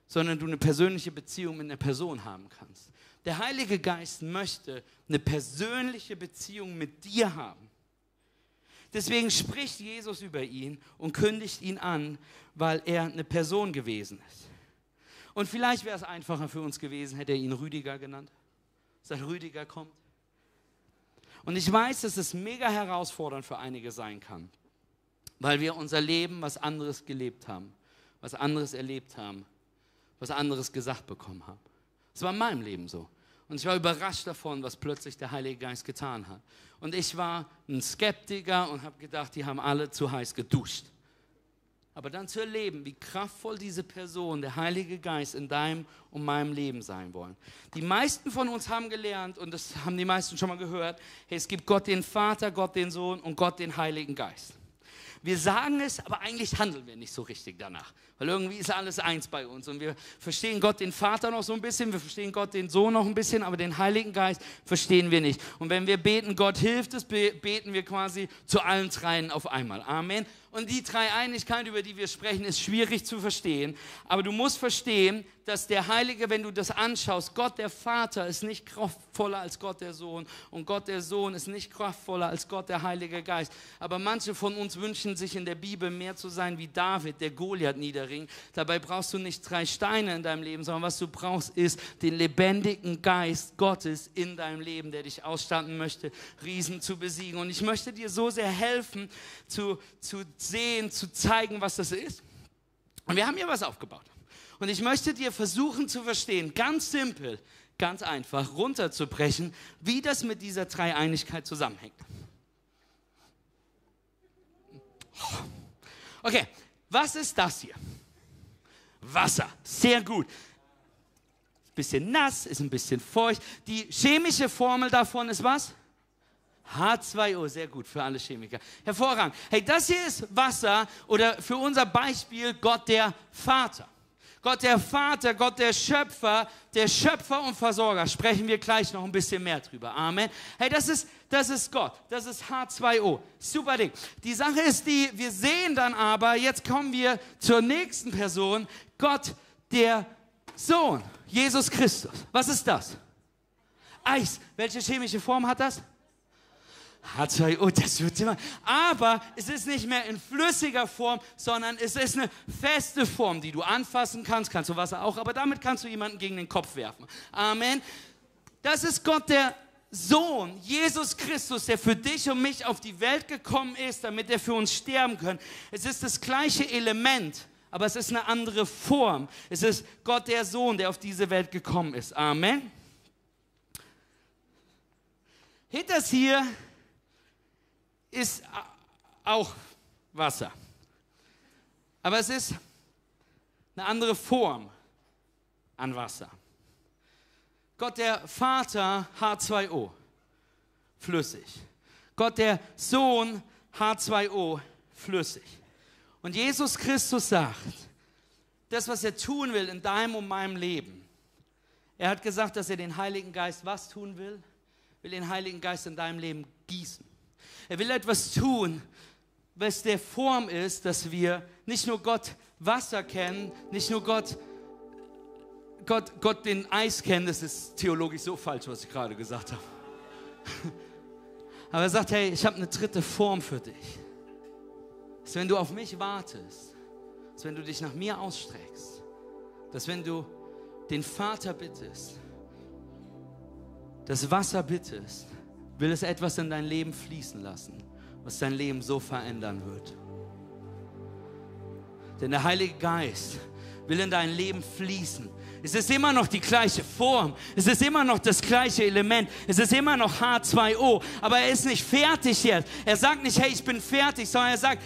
sondern du eine persönliche Beziehung mit einer Person haben kannst. Der Heilige Geist möchte eine persönliche Beziehung mit dir haben. Deswegen spricht Jesus über ihn und kündigt ihn an, weil er eine Person gewesen ist. Und vielleicht wäre es einfacher für uns gewesen, hätte er ihn Rüdiger genannt. Seit Rüdiger kommt. Und ich weiß, dass es mega herausfordernd für einige sein kann, weil wir unser Leben was anderes gelebt haben, was anderes erlebt haben, was anderes gesagt bekommen haben. Es war in meinem Leben so. Und ich war überrascht davon, was plötzlich der Heilige Geist getan hat. Und ich war ein Skeptiker und habe gedacht, die haben alle zu heiß geduscht. Aber dann zu erleben, wie kraftvoll diese Person, der Heilige Geist in deinem und meinem Leben sein wollen. Die meisten von uns haben gelernt, und das haben die meisten schon mal gehört, hey, es gibt Gott den Vater, Gott den Sohn und Gott den Heiligen Geist. Wir sagen es, aber eigentlich handeln wir nicht so richtig danach. Weil irgendwie ist alles eins bei uns. Und wir verstehen Gott den Vater noch so ein bisschen, wir verstehen Gott den Sohn noch ein bisschen, aber den Heiligen Geist verstehen wir nicht. Und wenn wir beten, Gott hilft es, be- beten wir quasi zu allen dreien auf einmal. Amen. Und die Dreieinigkeit, über die wir sprechen, ist schwierig zu verstehen. Aber du musst verstehen, dass der Heilige, wenn du das anschaust, Gott der Vater ist nicht kraftvoller als Gott der Sohn und Gott der Sohn ist nicht kraftvoller als Gott der Heilige Geist. Aber manche von uns wünschen sich in der Bibel mehr zu sein wie David, der Goliath niederringt. Dabei brauchst du nicht drei Steine in deinem Leben, sondern was du brauchst, ist den lebendigen Geist Gottes in deinem Leben, der dich ausstatten möchte, Riesen zu besiegen. Und ich möchte dir so sehr helfen, zu, zu sehen, zu zeigen, was das ist. Und wir haben hier was aufgebaut. Und ich möchte dir versuchen zu verstehen, ganz simpel, ganz einfach runterzubrechen, wie das mit dieser Dreieinigkeit zusammenhängt. Okay, was ist das hier? Wasser, sehr gut. Bisschen nass, ist ein bisschen feucht. Die chemische Formel davon ist was? H2O, sehr gut für alle Chemiker. Hervorragend. Hey, das hier ist Wasser oder für unser Beispiel Gott der Vater. Gott der Vater, Gott der Schöpfer, der Schöpfer und Versorger. Sprechen wir gleich noch ein bisschen mehr drüber. Amen. Hey, das ist, das ist Gott. Das ist H2O. Super Ding. Die Sache ist die, wir sehen dann aber, jetzt kommen wir zur nächsten Person. Gott der Sohn, Jesus Christus. Was ist das? Eis. Welche chemische Form hat das? H2O, das wird immer. Aber es ist nicht mehr in flüssiger Form, sondern es ist eine feste Form, die du anfassen kannst. Kannst du Wasser auch, aber damit kannst du jemanden gegen den Kopf werfen. Amen. Das ist Gott der Sohn, Jesus Christus, der für dich und mich auf die Welt gekommen ist, damit er für uns sterben kann. Es ist das gleiche Element, aber es ist eine andere Form. Es ist Gott der Sohn, der auf diese Welt gekommen ist. Amen. Hinter das hier ist auch Wasser. Aber es ist eine andere Form an Wasser. Gott der Vater H2O, flüssig. Gott der Sohn H2O, flüssig. Und Jesus Christus sagt, das, was er tun will in deinem und meinem Leben, er hat gesagt, dass er den Heiligen Geist was tun will? Will den Heiligen Geist in deinem Leben gießen. Er will etwas tun, was der Form ist, dass wir nicht nur Gott Wasser kennen, nicht nur Gott Gott, Gott den Eis kennt, das ist theologisch so falsch, was ich gerade gesagt habe. Aber er sagt, hey, ich habe eine dritte Form für dich. Dass wenn du auf mich wartest, dass wenn du dich nach mir ausstreckst, dass wenn du den Vater bittest, das Wasser bittest, will es etwas in dein Leben fließen lassen, was dein Leben so verändern wird. Denn der Heilige Geist will in dein Leben fließen. Es ist immer noch die gleiche Form. Es ist immer noch das gleiche Element. Es ist immer noch H2O. Aber er ist nicht fertig jetzt. Er sagt nicht, hey, ich bin fertig, sondern er sagt,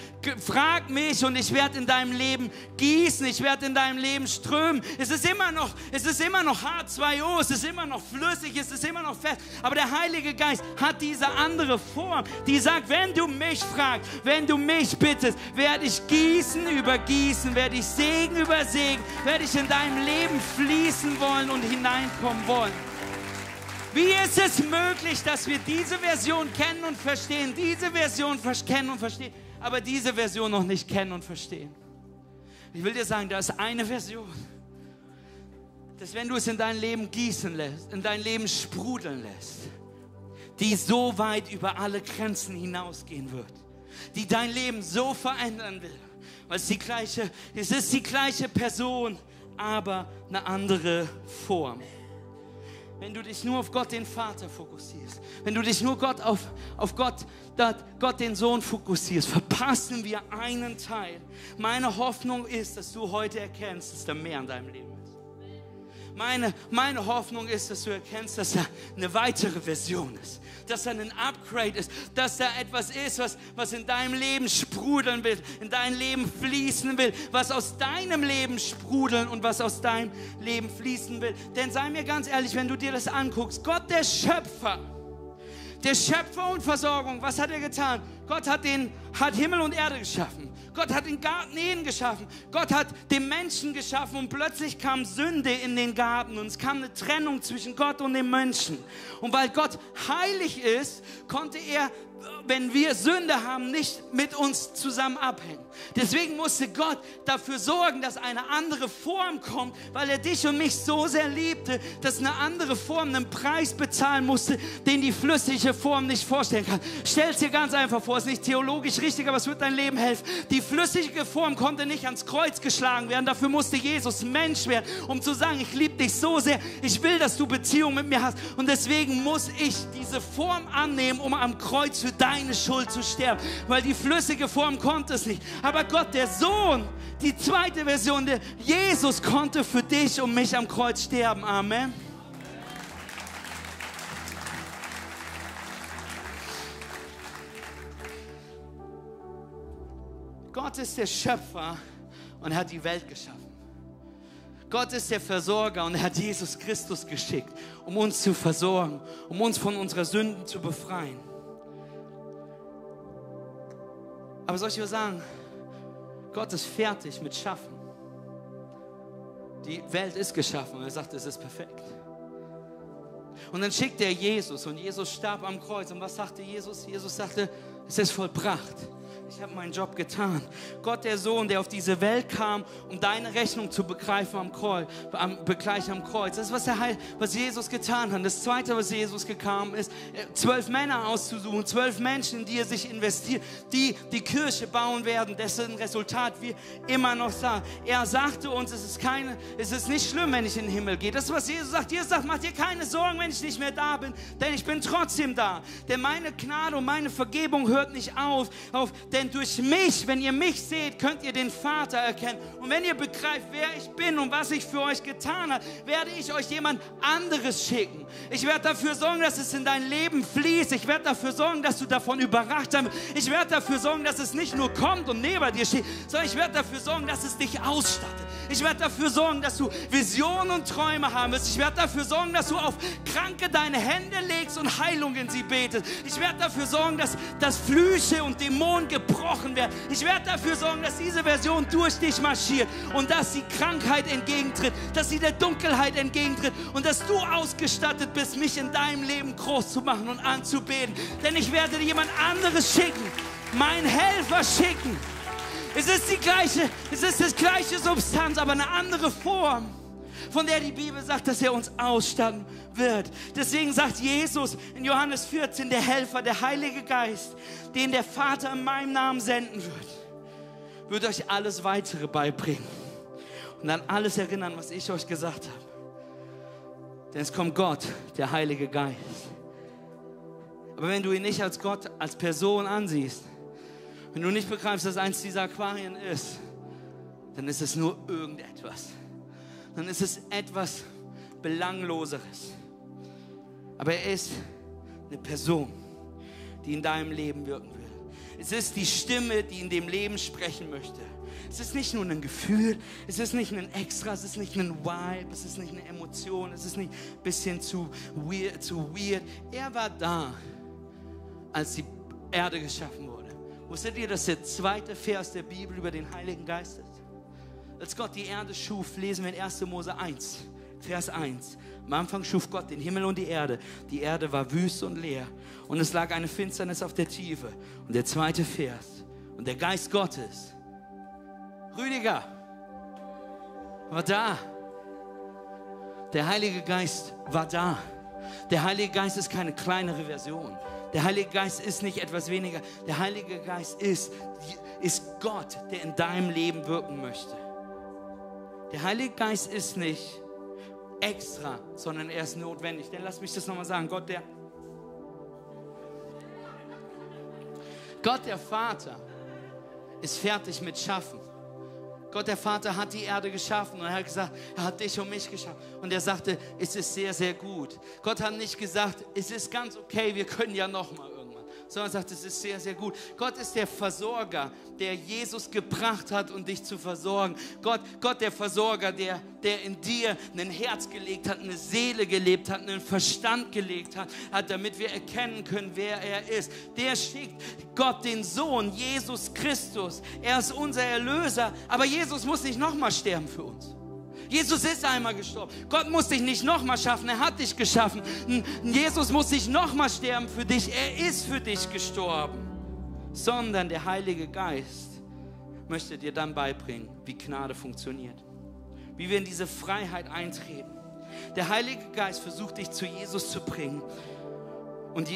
frag mich und ich werde in deinem Leben gießen. Ich werde in deinem Leben strömen. Es ist immer noch, es ist immer noch H2O. Es ist immer noch flüssig. Es ist immer noch fest. Aber der Heilige Geist hat diese andere Form, die sagt, wenn du mich fragst, wenn du mich bittest, werde ich gießen über gießen, werde ich Segen über Segen, werde ich in deinem Leben fließen fließen wollen und hineinkommen wollen. Wie ist es möglich, dass wir diese Version kennen und verstehen, diese Version kennen und verstehen, aber diese Version noch nicht kennen und verstehen? Ich will dir sagen, da ist eine Version, dass wenn du es in dein Leben gießen lässt, in dein Leben sprudeln lässt, die so weit über alle Grenzen hinausgehen wird, die dein Leben so verändern will, es die gleiche, es ist die gleiche Person, aber eine andere Form. Wenn du dich nur auf Gott den Vater fokussierst, wenn du dich nur Gott auf, auf Gott, Gott den Sohn fokussierst, verpassen wir einen Teil. Meine Hoffnung ist, dass du heute erkennst, dass da mehr in deinem Leben ist. Meine, meine Hoffnung ist, dass du erkennst, dass da eine weitere Version ist dass da ein Upgrade ist, dass da etwas ist, was, was in deinem Leben sprudeln will, in dein Leben fließen will, was aus deinem Leben sprudeln und was aus deinem Leben fließen will. Denn sei mir ganz ehrlich, wenn du dir das anguckst, Gott der Schöpfer, der Schöpfer und Versorgung, was hat er getan? Gott hat, den, hat Himmel und Erde geschaffen. Gott hat den Garten Eden geschaffen. Gott hat den Menschen geschaffen und plötzlich kam Sünde in den Garten und es kam eine Trennung zwischen Gott und dem Menschen. Und weil Gott heilig ist, konnte er wenn wir Sünde haben, nicht mit uns zusammen abhängen. Deswegen musste Gott dafür sorgen, dass eine andere Form kommt, weil er dich und mich so sehr liebte, dass eine andere Form einen Preis bezahlen musste, den die flüssige Form nicht vorstellen kann. Stell es dir ganz einfach vor, ist nicht theologisch richtig, aber es wird dein Leben helfen. Die flüssige Form konnte nicht ans Kreuz geschlagen werden, dafür musste Jesus Mensch werden, um zu sagen, ich liebe dich so sehr, ich will, dass du Beziehung mit mir hast und deswegen muss ich diese Form annehmen, um am Kreuz für deine Schuld zu sterben, weil die flüssige Form konnte es nicht. Aber Gott, der Sohn, die zweite Version, der Jesus konnte für dich und mich am Kreuz sterben. Amen. Gott ist der Schöpfer und hat die Welt geschaffen. Gott ist der Versorger und er hat Jesus Christus geschickt, um uns zu versorgen, um uns von unserer Sünden zu befreien. Aber soll ich dir sagen, Gott ist fertig mit Schaffen. Die Welt ist geschaffen und er sagt, es ist perfekt. Und dann schickt er Jesus und Jesus starb am Kreuz. Und was sagte Jesus? Jesus sagte, es ist vollbracht ich habe meinen Job getan. Gott, der Sohn, der auf diese Welt kam, um deine Rechnung zu begreifen am Kreuz, am, begleichen am Kreuz. Das ist, was, der was Jesus getan hat. Das Zweite, was Jesus gekommen ist, äh, zwölf Männer auszusuchen, zwölf Menschen, in die er sich investiert, die die Kirche bauen werden, dessen Resultat wir immer noch sahen. Er sagte uns, es ist, keine, es ist nicht schlimm, wenn ich in den Himmel gehe. Das ist, was Jesus sagt. Jesus sagt, mach dir keine Sorgen, wenn ich nicht mehr da bin, denn ich bin trotzdem da. Denn meine Gnade und meine Vergebung hört nicht auf, auf denn durch mich, wenn ihr mich seht, könnt ihr den Vater erkennen. Und wenn ihr begreift, wer ich bin und was ich für euch getan habe, werde ich euch jemand anderes schicken. Ich werde dafür sorgen, dass es in dein Leben fließt. Ich werde dafür sorgen, dass du davon überrascht bist. Ich werde dafür sorgen, dass es nicht nur kommt und neben dir steht, sondern ich werde dafür sorgen, dass es dich ausstattet. Ich werde dafür sorgen, dass du Visionen und Träume haben wirst. Ich werde dafür sorgen, dass du auf Kranke deine Hände legst und Heilung in sie betest. Ich werde dafür sorgen, dass, dass Flüche und Dämonen gebrochen werden. Ich werde dafür sorgen, dass diese Version durch dich marschiert und dass sie Krankheit entgegentritt, dass sie der Dunkelheit entgegentritt und dass du ausgestattet bist, mich in deinem Leben groß zu machen und anzubeten. Denn ich werde dir jemand anderes schicken, meinen Helfer schicken es ist die gleiche, es ist das gleiche Substanz, aber eine andere Form. von der die Bibel sagt, dass er uns ausstatten wird. Deswegen sagt Jesus in Johannes 14, der Helfer, der Heilige Geist, den der Vater in meinem Namen senden wird, wird euch alles weitere beibringen und an alles erinnern, was ich euch gesagt habe. Denn es kommt Gott, der Heilige Geist. Aber wenn du ihn nicht als Gott, als Person ansiehst, wenn du nicht begreifst, dass eins dieser Aquarien ist, dann ist es nur irgendetwas. Dann ist es etwas Belangloseres. Aber er ist eine Person, die in deinem Leben wirken will. Es ist die Stimme, die in dem Leben sprechen möchte. Es ist nicht nur ein Gefühl, es ist nicht ein Extra, es ist nicht ein Vibe, es ist nicht eine Emotion, es ist nicht ein bisschen zu weird. Zu weird. Er war da, als die Erde geschaffen wurde. Wusstet ihr, dass der zweite Vers der Bibel über den Heiligen Geist ist? Als Gott die Erde schuf, lesen wir in 1. Mose 1, Vers 1. Am Anfang schuf Gott den Himmel und die Erde. Die Erde war wüst und leer und es lag eine Finsternis auf der Tiefe. Und der zweite Vers. Und der Geist Gottes, Rüdiger, war da. Der Heilige Geist war da. Der Heilige Geist ist keine kleinere Version. Der Heilige Geist ist nicht etwas weniger. Der Heilige Geist ist, ist Gott, der in deinem Leben wirken möchte. Der Heilige Geist ist nicht extra, sondern er ist notwendig. Denn lass mich das nochmal sagen. Gott, der, Gott, der Vater, ist fertig mit Schaffen. Gott der Vater hat die Erde geschaffen und er hat gesagt, er hat dich und mich geschaffen. Und er sagte, es ist sehr, sehr gut. Gott hat nicht gesagt, es ist ganz okay, wir können ja nochmal sondern sagt, es ist sehr, sehr gut. Gott ist der Versorger, der Jesus gebracht hat, um dich zu versorgen. Gott, Gott der Versorger, der, der in dir ein Herz gelegt hat, eine Seele gelebt hat, einen Verstand gelegt hat, hat, damit wir erkennen können, wer er ist. Der schickt Gott den Sohn, Jesus Christus. Er ist unser Erlöser, aber Jesus muss nicht nochmal sterben für uns. Jesus ist einmal gestorben. Gott muss dich nicht nochmal schaffen, er hat dich geschaffen. Jesus muss nicht nochmal sterben für dich, er ist für dich gestorben. Sondern der Heilige Geist möchte dir dann beibringen, wie Gnade funktioniert. Wie wir in diese Freiheit eintreten. Der Heilige Geist versucht dich zu Jesus zu bringen und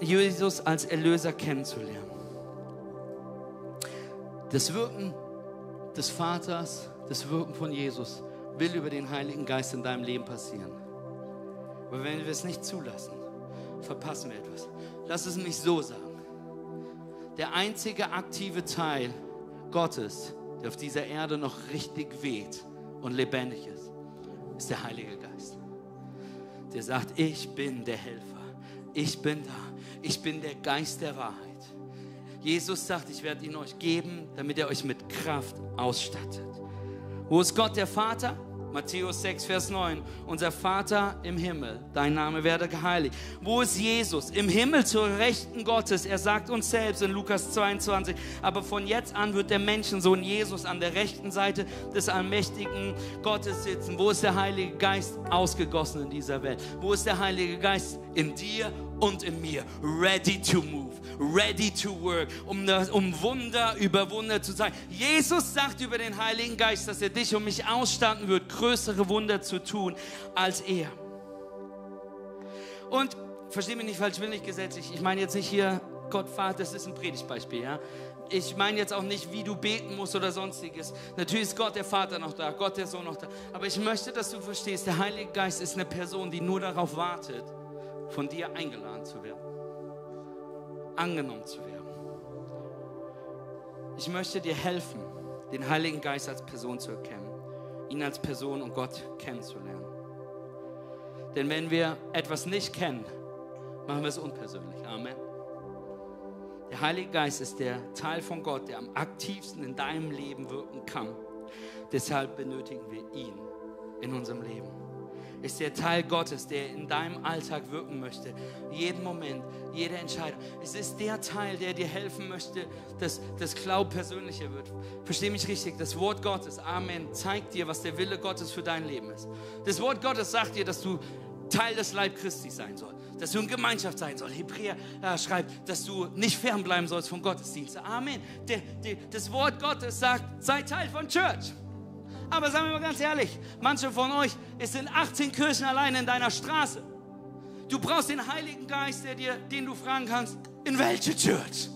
Jesus als Erlöser kennenzulernen. Das Wirken des Vaters, das Wirken von Jesus will über den Heiligen Geist in deinem Leben passieren. Aber wenn wir es nicht zulassen, verpassen wir etwas. Lass es mich so sagen. Der einzige aktive Teil Gottes, der auf dieser Erde noch richtig weht und lebendig ist, ist der Heilige Geist. Der sagt, ich bin der Helfer. Ich bin da. Ich bin der Geist der Wahrheit. Jesus sagt, ich werde ihn euch geben, damit er euch mit Kraft ausstattet. Wo ist Gott der Vater? Matthäus 6, Vers 9. Unser Vater im Himmel, dein Name werde geheiligt. Wo ist Jesus? Im Himmel zur Rechten Gottes. Er sagt uns selbst in Lukas 22, aber von jetzt an wird der Menschensohn Jesus an der rechten Seite des allmächtigen Gottes sitzen. Wo ist der Heilige Geist ausgegossen in dieser Welt? Wo ist der Heilige Geist in dir und in mir? Ready to move ready to work, um, um Wunder über Wunder zu zeigen. Jesus sagt über den Heiligen Geist, dass er dich und mich ausstatten wird, größere Wunder zu tun als er. Und verstehe mich nicht falsch, ich will nicht gesetzlich. Ich meine jetzt nicht hier Gott Vater, das ist ein Predigtbeispiel, ja. Ich meine jetzt auch nicht, wie du beten musst oder sonstiges. Natürlich ist Gott der Vater noch da, Gott der Sohn noch da. Aber ich möchte, dass du verstehst, der Heilige Geist ist eine Person, die nur darauf wartet, von dir eingeladen zu werden angenommen zu werden. Ich möchte dir helfen, den Heiligen Geist als Person zu erkennen, ihn als Person und Gott kennenzulernen. Denn wenn wir etwas nicht kennen, machen wir es unpersönlich. Amen. Der Heilige Geist ist der Teil von Gott, der am aktivsten in deinem Leben wirken kann. Deshalb benötigen wir ihn in unserem Leben ist der Teil Gottes, der in deinem Alltag wirken möchte. Jeden Moment, jede Entscheidung. Es ist der Teil, der dir helfen möchte, dass das Glaub persönlicher wird. Versteh mich richtig. Das Wort Gottes, Amen, zeigt dir, was der Wille Gottes für dein Leben ist. Das Wort Gottes sagt dir, dass du Teil des Leib Christi sein soll, dass du in Gemeinschaft sein soll. Hebräer äh, schreibt, dass du nicht fernbleiben sollst vom Gottesdienst. Amen. Der, der, das Wort Gottes sagt, sei Teil von Church. Aber sagen wir mal ganz ehrlich, manche von euch, es sind 18 Kirchen allein in deiner Straße. Du brauchst den Heiligen Geist, der dir, den du fragen kannst, in welche Church?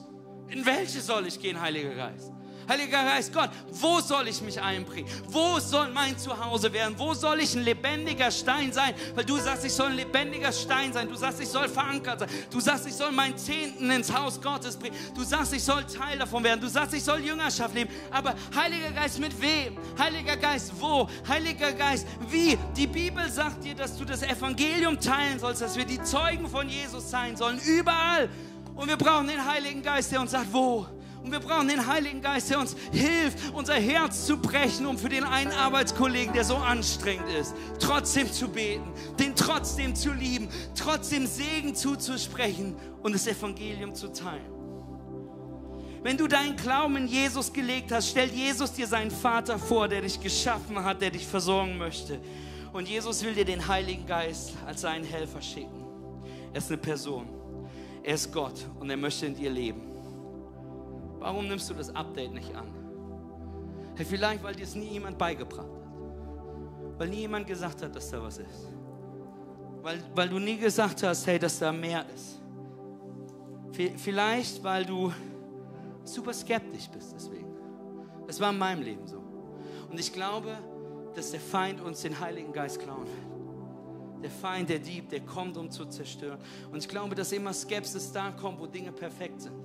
In welche soll ich gehen, Heiliger Geist? Heiliger Geist, Gott, wo soll ich mich einbringen? Wo soll mein Zuhause werden? Wo soll ich ein lebendiger Stein sein? Weil du sagst, ich soll ein lebendiger Stein sein. Du sagst, ich soll verankert sein. Du sagst, ich soll meinen Zehnten ins Haus Gottes bringen. Du sagst, ich soll Teil davon werden. Du sagst, ich soll Jüngerschaft leben. Aber Heiliger Geist, mit wem? Heiliger Geist, wo? Heiliger Geist, wie? Die Bibel sagt dir, dass du das Evangelium teilen sollst, dass wir die Zeugen von Jesus sein sollen. Überall. Und wir brauchen den Heiligen Geist, der uns sagt, wo? Und wir brauchen den Heiligen Geist, der uns hilft, unser Herz zu brechen, um für den einen Arbeitskollegen, der so anstrengend ist, trotzdem zu beten, den trotzdem zu lieben, trotzdem Segen zuzusprechen und das Evangelium zu teilen. Wenn du deinen Glauben in Jesus gelegt hast, stellt Jesus dir seinen Vater vor, der dich geschaffen hat, der dich versorgen möchte. Und Jesus will dir den Heiligen Geist als seinen Helfer schicken. Er ist eine Person. Er ist Gott und er möchte in dir leben. Warum nimmst du das Update nicht an? Hey, vielleicht, weil dir es nie jemand beigebracht hat. Weil nie jemand gesagt hat, dass da was ist. Weil, weil du nie gesagt hast, hey, dass da mehr ist. Vielleicht, weil du super skeptisch bist deswegen. Das war in meinem Leben so. Und ich glaube, dass der Feind uns den Heiligen Geist klauen will. Der Feind, der Dieb, der kommt, um zu zerstören. Und ich glaube, dass immer Skepsis da kommt, wo Dinge perfekt sind.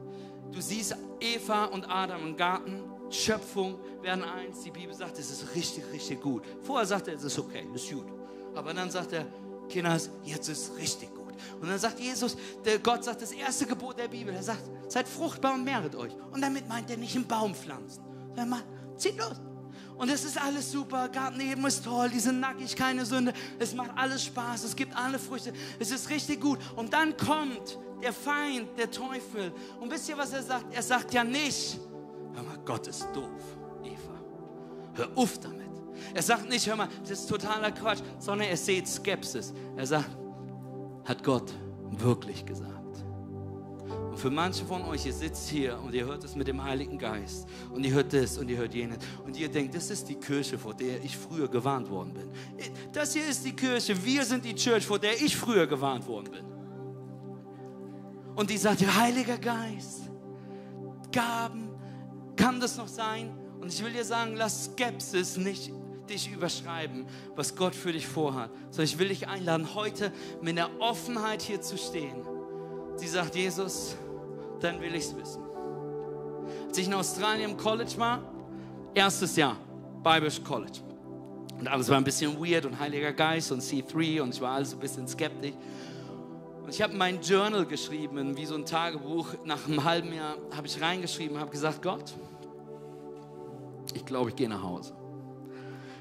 Du siehst Eva und Adam im Garten, Schöpfung werden eins. Die Bibel sagt, es ist richtig, richtig gut. Vorher sagt er, es ist okay, es ist gut. Aber dann sagt er, Kinders, jetzt ist es richtig gut. Und dann sagt Jesus, der Gott sagt das erste Gebot der Bibel, er sagt, seid fruchtbar und mehret euch. Und damit meint er nicht einen Baum pflanzen. Sondern mal, zieht los. Und es ist alles super, Gartenleben ist toll, die sind nackig, keine Sünde. Es macht alles Spaß, es gibt alle Früchte, es ist richtig gut. Und dann kommt der Feind, der Teufel. Und wisst ihr, was er sagt? Er sagt ja nicht, hör mal, Gott ist doof, Eva. Hör auf damit. Er sagt nicht, hör mal, das ist totaler Quatsch, sondern er sieht Skepsis. Er sagt, hat Gott wirklich gesagt. Und für manche von euch, ihr sitzt hier und ihr hört es mit dem Heiligen Geist und ihr hört das und ihr hört jenes und ihr denkt, das ist die Kirche, vor der ich früher gewarnt worden bin. Das hier ist die Kirche, wir sind die Church, vor der ich früher gewarnt worden bin. Und die sagt, Heiliger Geist, Gaben, kann das noch sein? Und ich will dir sagen, lass Skepsis nicht dich überschreiben, was Gott für dich vorhat. Sondern ich will dich einladen, heute mit der Offenheit hier zu stehen. Sie sagt, Jesus, dann will ich es wissen. Als ich in Australien im College war, erstes Jahr, Biblisch College. Und alles war ein bisschen weird und Heiliger Geist und C3 und ich war alles ein bisschen skeptisch. Und ich habe mein Journal geschrieben, wie so ein Tagebuch. Nach einem halben Jahr habe ich reingeschrieben, habe gesagt, Gott, ich glaube, ich gehe nach Hause.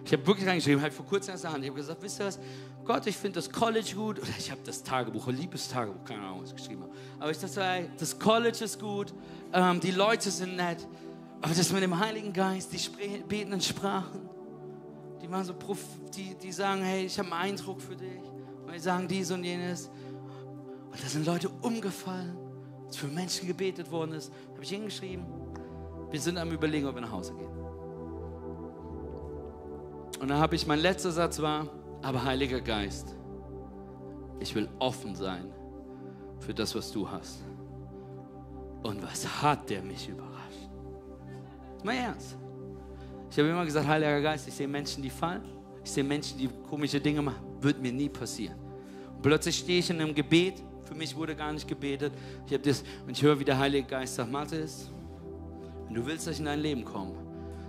Ich habe wirklich reingeschrieben, halt vor kurzem erst Hand. Ich habe gesagt, wisst ihr was? Gott, ich finde das College gut. Oder ich habe das Tagebuch, ein liebes Tagebuch, keine Ahnung, was ich geschrieben habe. Aber ich dachte, das College ist gut, ähm, die Leute sind nett. Aber das mit dem Heiligen Geist, die betenden Sprachen, die, machen so die, die sagen, hey, ich habe einen Eindruck für dich. Und die sagen dies und jenes. Und da sind Leute umgefallen, als für Menschen gebetet worden ist. Habe ich hingeschrieben, wir sind am Überlegen, ob wir nach Hause gehen. Und dann habe ich, mein letzter Satz war, aber Heiliger Geist, ich will offen sein für das, was du hast. Und was hat der mich überrascht? Mal ernst. Ich habe immer gesagt, Heiliger Geist, ich sehe Menschen, die fallen. Ich sehe Menschen, die komische Dinge machen. Wird mir nie passieren. Und plötzlich stehe ich in einem Gebet für mich wurde gar nicht gebetet. Ich habe das und ich höre, wie der Heilige Geist sagt, Mathis, wenn du willst, dass ich in dein Leben komme,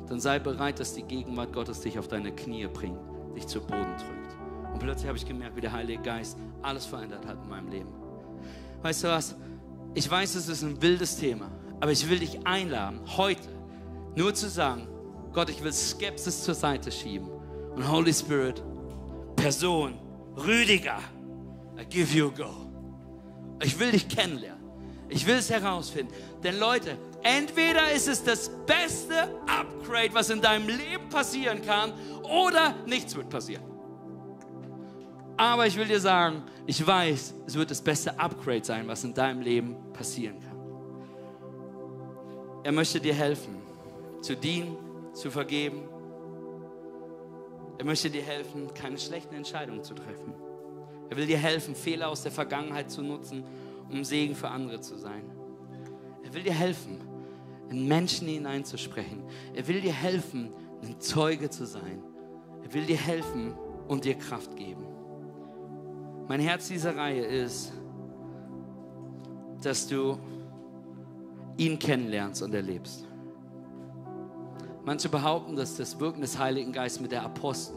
dann sei bereit, dass die Gegenwart Gottes dich auf deine Knie bringt, dich zu Boden drückt. Und plötzlich habe ich gemerkt, wie der Heilige Geist alles verändert hat in meinem Leben. Weißt du was? Ich weiß, es ist ein wildes Thema, aber ich will dich einladen, heute nur zu sagen, Gott, ich will Skepsis zur Seite schieben. Und Holy Spirit, Person, Rüdiger, I give you a go. Ich will dich kennenlernen. Ich will es herausfinden. Denn Leute, entweder ist es das beste Upgrade, was in deinem Leben passieren kann, oder nichts wird passieren. Aber ich will dir sagen, ich weiß, es wird das beste Upgrade sein, was in deinem Leben passieren kann. Er möchte dir helfen, zu dienen, zu vergeben, Er möchte dir helfen, keine schlechten Entscheidungen zu treffen. Er will dir helfen, Fehler aus der Vergangenheit zu nutzen, um Segen für andere zu sein. Er will dir helfen, in Menschen hineinzusprechen. Er will dir helfen, ein Zeuge zu sein. Er will dir helfen und dir Kraft geben. Mein Herz dieser Reihe ist, dass du ihn kennenlernst und erlebst. Manche behaupten, dass das Wirken des Heiligen Geistes mit,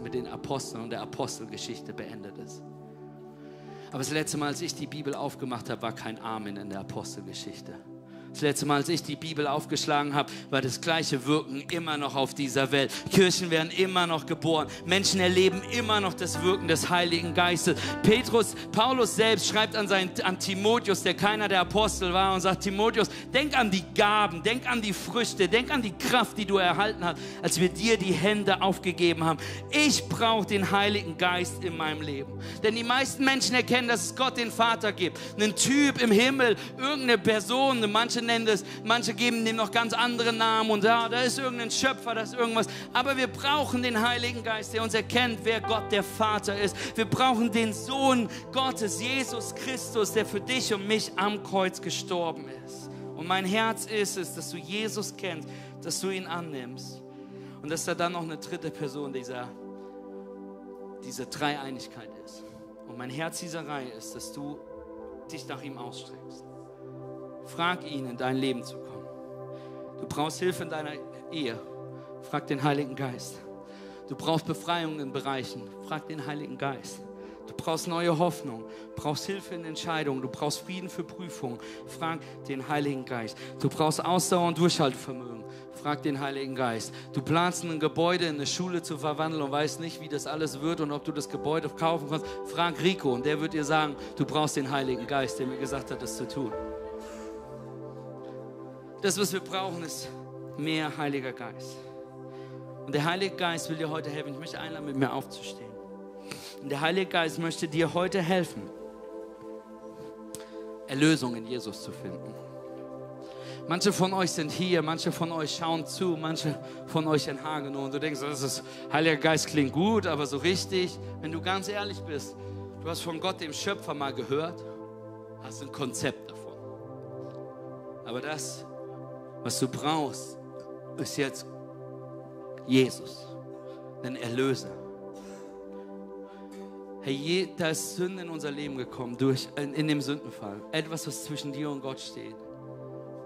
mit den Aposteln und der Apostelgeschichte beendet ist. Aber das letzte Mal, als ich die Bibel aufgemacht habe, war kein Amen in der Apostelgeschichte. Das letzte Mal, als ich die Bibel aufgeschlagen habe, war das gleiche Wirken immer noch auf dieser Welt. Kirchen werden immer noch geboren. Menschen erleben immer noch das Wirken des Heiligen Geistes. Petrus, Paulus selbst schreibt an, seinen, an Timotheus, der keiner der Apostel war, und sagt, Timotheus, denk an die Gaben, denk an die Früchte, denk an die Kraft, die du erhalten hast, als wir dir die Hände aufgegeben haben. Ich brauche den Heiligen Geist in meinem Leben. Denn die meisten Menschen erkennen, dass es Gott den Vater gibt. Einen Typ im Himmel, irgendeine Person, manche nennen das, manche geben dem noch ganz andere Namen und ja, da ist irgendein Schöpfer, da ist irgendwas. Aber wir brauchen den Heiligen Geist, der uns erkennt, wer Gott der Vater ist. Wir brauchen den Sohn Gottes, Jesus Christus, der für dich und mich am Kreuz gestorben ist. Und mein Herz ist es, dass du Jesus kennst, dass du ihn annimmst und dass da dann noch eine dritte Person dieser, dieser Dreieinigkeit ist. Und mein Herz dieser Reihe ist, dass du dich nach ihm ausstreckst. Frag ihn, in dein Leben zu kommen. Du brauchst Hilfe in deiner Ehe. Frag den Heiligen Geist. Du brauchst Befreiung in Bereichen. Frag den Heiligen Geist. Du brauchst neue Hoffnung, brauchst Hilfe in Entscheidungen, du brauchst Frieden für Prüfungen. Frag den Heiligen Geist. Du brauchst Ausdauer und Durchhaltevermögen. Frag den Heiligen Geist. Du planst ein Gebäude in eine Schule zu verwandeln und weißt nicht, wie das alles wird und ob du das Gebäude kaufen kannst. Frag Rico und der wird dir sagen, du brauchst den Heiligen Geist, der mir gesagt hat, das zu tun. Das, was wir brauchen, ist mehr Heiliger Geist. Und der Heilige Geist will dir heute helfen. Ich möchte einladen, mit mir aufzustehen. Und der Heilige Geist möchte dir heute helfen, Erlösung in Jesus zu finden. Manche von euch sind hier, manche von euch schauen zu, manche von euch in Hagenow. Und du denkst, das ist, Heiliger Geist klingt gut, aber so richtig, wenn du ganz ehrlich bist, du hast von Gott, dem Schöpfer, mal gehört, hast ein Konzept davon. Aber das was du brauchst, ist jetzt Jesus, den Erlöser. Hey, da ist Sünde in unser Leben gekommen, durch, in, in dem Sündenfall. Etwas, was zwischen dir und Gott steht.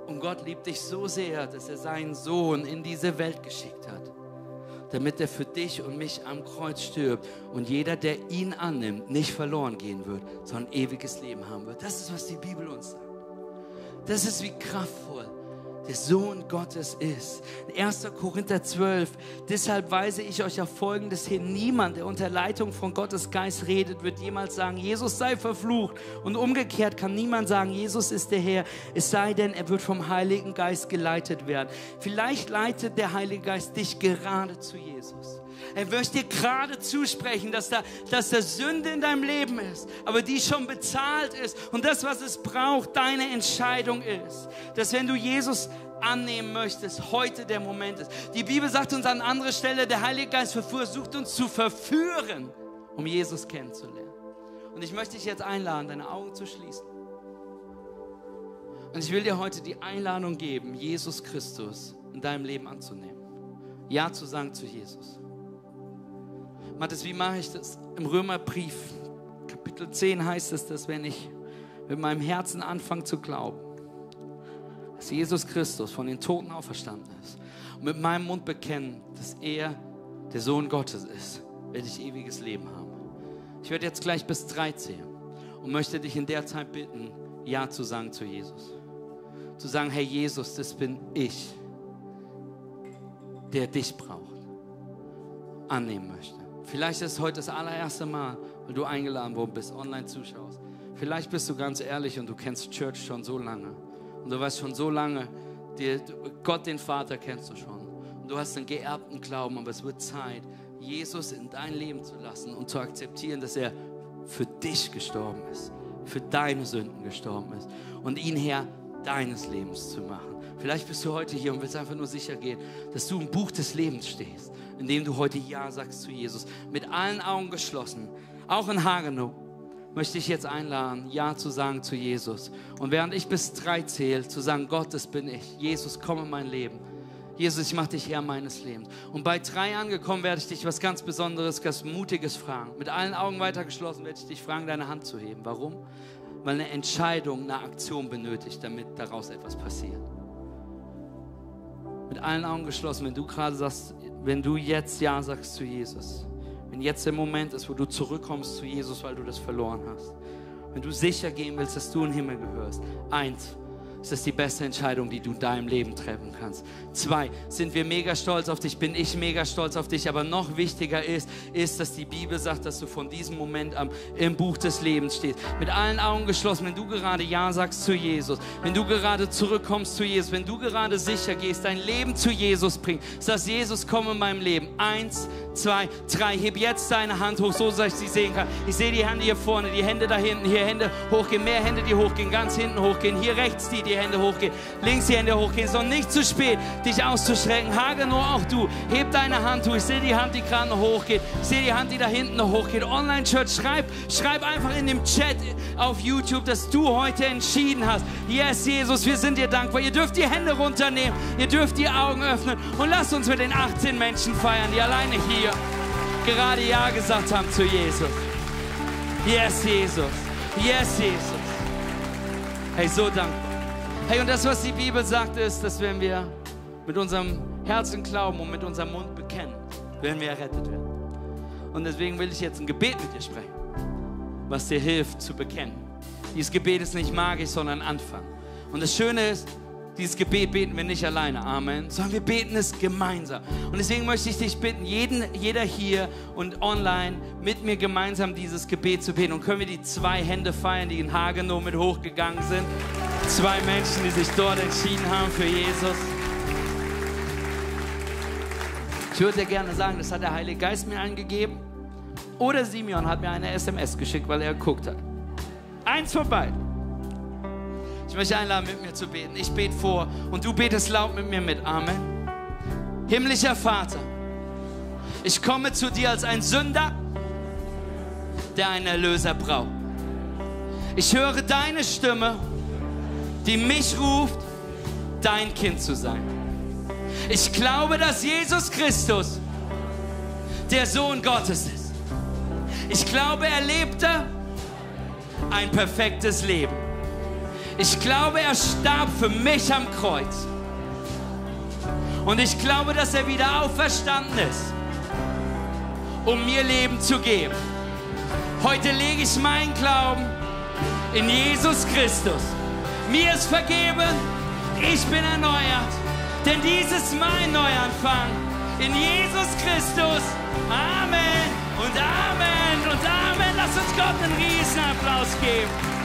Und Gott liebt dich so sehr, dass er seinen Sohn in diese Welt geschickt hat, damit er für dich und mich am Kreuz stirbt und jeder, der ihn annimmt, nicht verloren gehen wird, sondern ewiges Leben haben wird. Das ist, was die Bibel uns sagt. Das ist wie kraftvoll der Sohn Gottes ist. In 1. Korinther 12, deshalb weise ich euch auf Folgendes hin. Niemand, der unter Leitung von Gottes Geist redet, wird jemals sagen, Jesus sei verflucht. Und umgekehrt kann niemand sagen, Jesus ist der Herr, es sei denn, er wird vom Heiligen Geist geleitet werden. Vielleicht leitet der Heilige Geist dich gerade zu Jesus. Er möchte dir gerade zusprechen, dass da, dass da Sünde in deinem Leben ist, aber die schon bezahlt ist. Und das, was es braucht, deine Entscheidung ist. Dass wenn du Jesus annehmen möchtest, heute der Moment ist. Die Bibel sagt uns an anderer Stelle, der Heilige Geist versucht uns zu verführen, um Jesus kennenzulernen. Und ich möchte dich jetzt einladen, deine Augen zu schließen. Und ich will dir heute die Einladung geben, Jesus Christus in deinem Leben anzunehmen. Ja zu sagen zu Jesus. Matthias, wie mache ich das? Im Römerbrief, Kapitel 10 heißt es, dass wenn ich mit meinem Herzen anfange zu glauben, dass Jesus Christus von den Toten auferstanden ist und mit meinem Mund bekennen, dass er der Sohn Gottes ist, werde ich ewiges Leben haben. Ich werde jetzt gleich bis drei zählen und möchte dich in der Zeit bitten, Ja zu sagen zu Jesus. Zu sagen, hey Jesus, das bin ich, der dich braucht, annehmen möchte. Vielleicht ist heute das allererste Mal, weil du eingeladen worden bist, online zuschaust. Vielleicht bist du ganz ehrlich und du kennst Church schon so lange. Und du weißt schon so lange, die, Gott den Vater kennst du schon. Und du hast einen geerbten Glauben, aber es wird Zeit, Jesus in dein Leben zu lassen und zu akzeptieren, dass er für dich gestorben ist, für deine Sünden gestorben ist und ihn Herr deines Lebens zu machen. Vielleicht bist du heute hier und willst einfach nur sicher gehen, dass du im Buch des Lebens stehst, in dem du heute Ja sagst zu Jesus. Mit allen Augen geschlossen, auch in Hagenow, möchte ich jetzt einladen, Ja zu sagen zu Jesus. Und während ich bis drei zähle, zu sagen, Gott, das bin ich. Jesus, komm in mein Leben. Jesus, ich mache dich Herr meines Lebens. Und bei drei angekommen werde ich dich was ganz Besonderes, ganz Mutiges fragen. Mit allen Augen weiter geschlossen werde ich dich fragen, deine Hand zu heben. Warum? Weil eine Entscheidung, eine Aktion benötigt, damit daraus etwas passiert. Mit allen Augen geschlossen, wenn du gerade sagst, wenn du jetzt Ja sagst zu Jesus, wenn jetzt der Moment ist, wo du zurückkommst zu Jesus, weil du das verloren hast, wenn du sicher gehen willst, dass du in den Himmel gehörst, eins, ist das die beste Entscheidung, die du in deinem Leben treffen kannst. Zwei, sind wir mega stolz auf dich, bin ich mega stolz auf dich, aber noch wichtiger ist, ist, dass die Bibel sagt, dass du von diesem Moment am, im Buch des Lebens stehst. Mit allen Augen geschlossen, wenn du gerade Ja sagst zu Jesus, wenn du gerade zurückkommst zu Jesus, wenn du gerade sicher gehst, dein Leben zu Jesus bringst, sagst Jesus, komm in meinem Leben. Eins, zwei, drei, heb jetzt deine Hand hoch, so dass ich sie sehen kann. Ich sehe die Hände hier vorne, die Hände da hinten, hier Hände hochgehen, mehr Hände, die hochgehen, ganz hinten hochgehen, hier rechts die, die Hände hochgehen, links die Hände hochgehen. Noch nicht zu spät, dich auszuschrecken. Hage nur auch du, heb deine Hand hoch. Ich sehe die Hand, die gerade noch hochgeht. Ich sehe die Hand, die da hinten noch hochgeht. Online-Church, schreib, schreib einfach in dem Chat auf YouTube, dass du heute entschieden hast. Yes, Jesus, wir sind dir dankbar. Ihr dürft die Hände runternehmen, ihr dürft die Augen öffnen und lasst uns mit den 18 Menschen feiern, die alleine hier gerade Ja gesagt haben zu Jesus. Yes, Jesus. Yes, Jesus. Hey, so dankbar. Hey, und das, was die Bibel sagt, ist, dass wenn wir mit unserem Herzen glauben und mit unserem Mund bekennen, werden wir errettet werden. Und deswegen will ich jetzt ein Gebet mit dir sprechen, was dir hilft zu bekennen. Dieses Gebet ist nicht magisch, sondern Anfang. Und das Schöne ist, dieses Gebet beten wir nicht alleine, Amen, sondern wir beten es gemeinsam. Und deswegen möchte ich dich bitten, jeden, jeder hier und online mit mir gemeinsam dieses Gebet zu beten. Und können wir die zwei Hände feiern, die in Hagenow mit hochgegangen sind? Zwei Menschen, die sich dort entschieden haben für Jesus. Ich würde dir gerne sagen, das hat der Heilige Geist mir eingegeben. Oder Simeon hat mir eine SMS geschickt, weil er geguckt hat. Eins vorbei. Ich möchte einladen, mit mir zu beten. Ich bete vor und du betest laut mit mir mit. Amen. Himmlischer Vater, ich komme zu dir als ein Sünder, der einen Erlöser braucht. Ich höre deine Stimme, die mich ruft, dein Kind zu sein. Ich glaube, dass Jesus Christus der Sohn Gottes ist. Ich glaube, er lebte ein perfektes Leben. Ich glaube, er starb für mich am Kreuz. Und ich glaube, dass er wieder auferstanden ist, um mir Leben zu geben. Heute lege ich meinen Glauben in Jesus Christus. Mir ist vergeben, ich bin erneuert. Denn dies ist mein Neuanfang. In Jesus Christus. Amen und Amen und Amen. Lass uns Gott einen Riesenapplaus geben.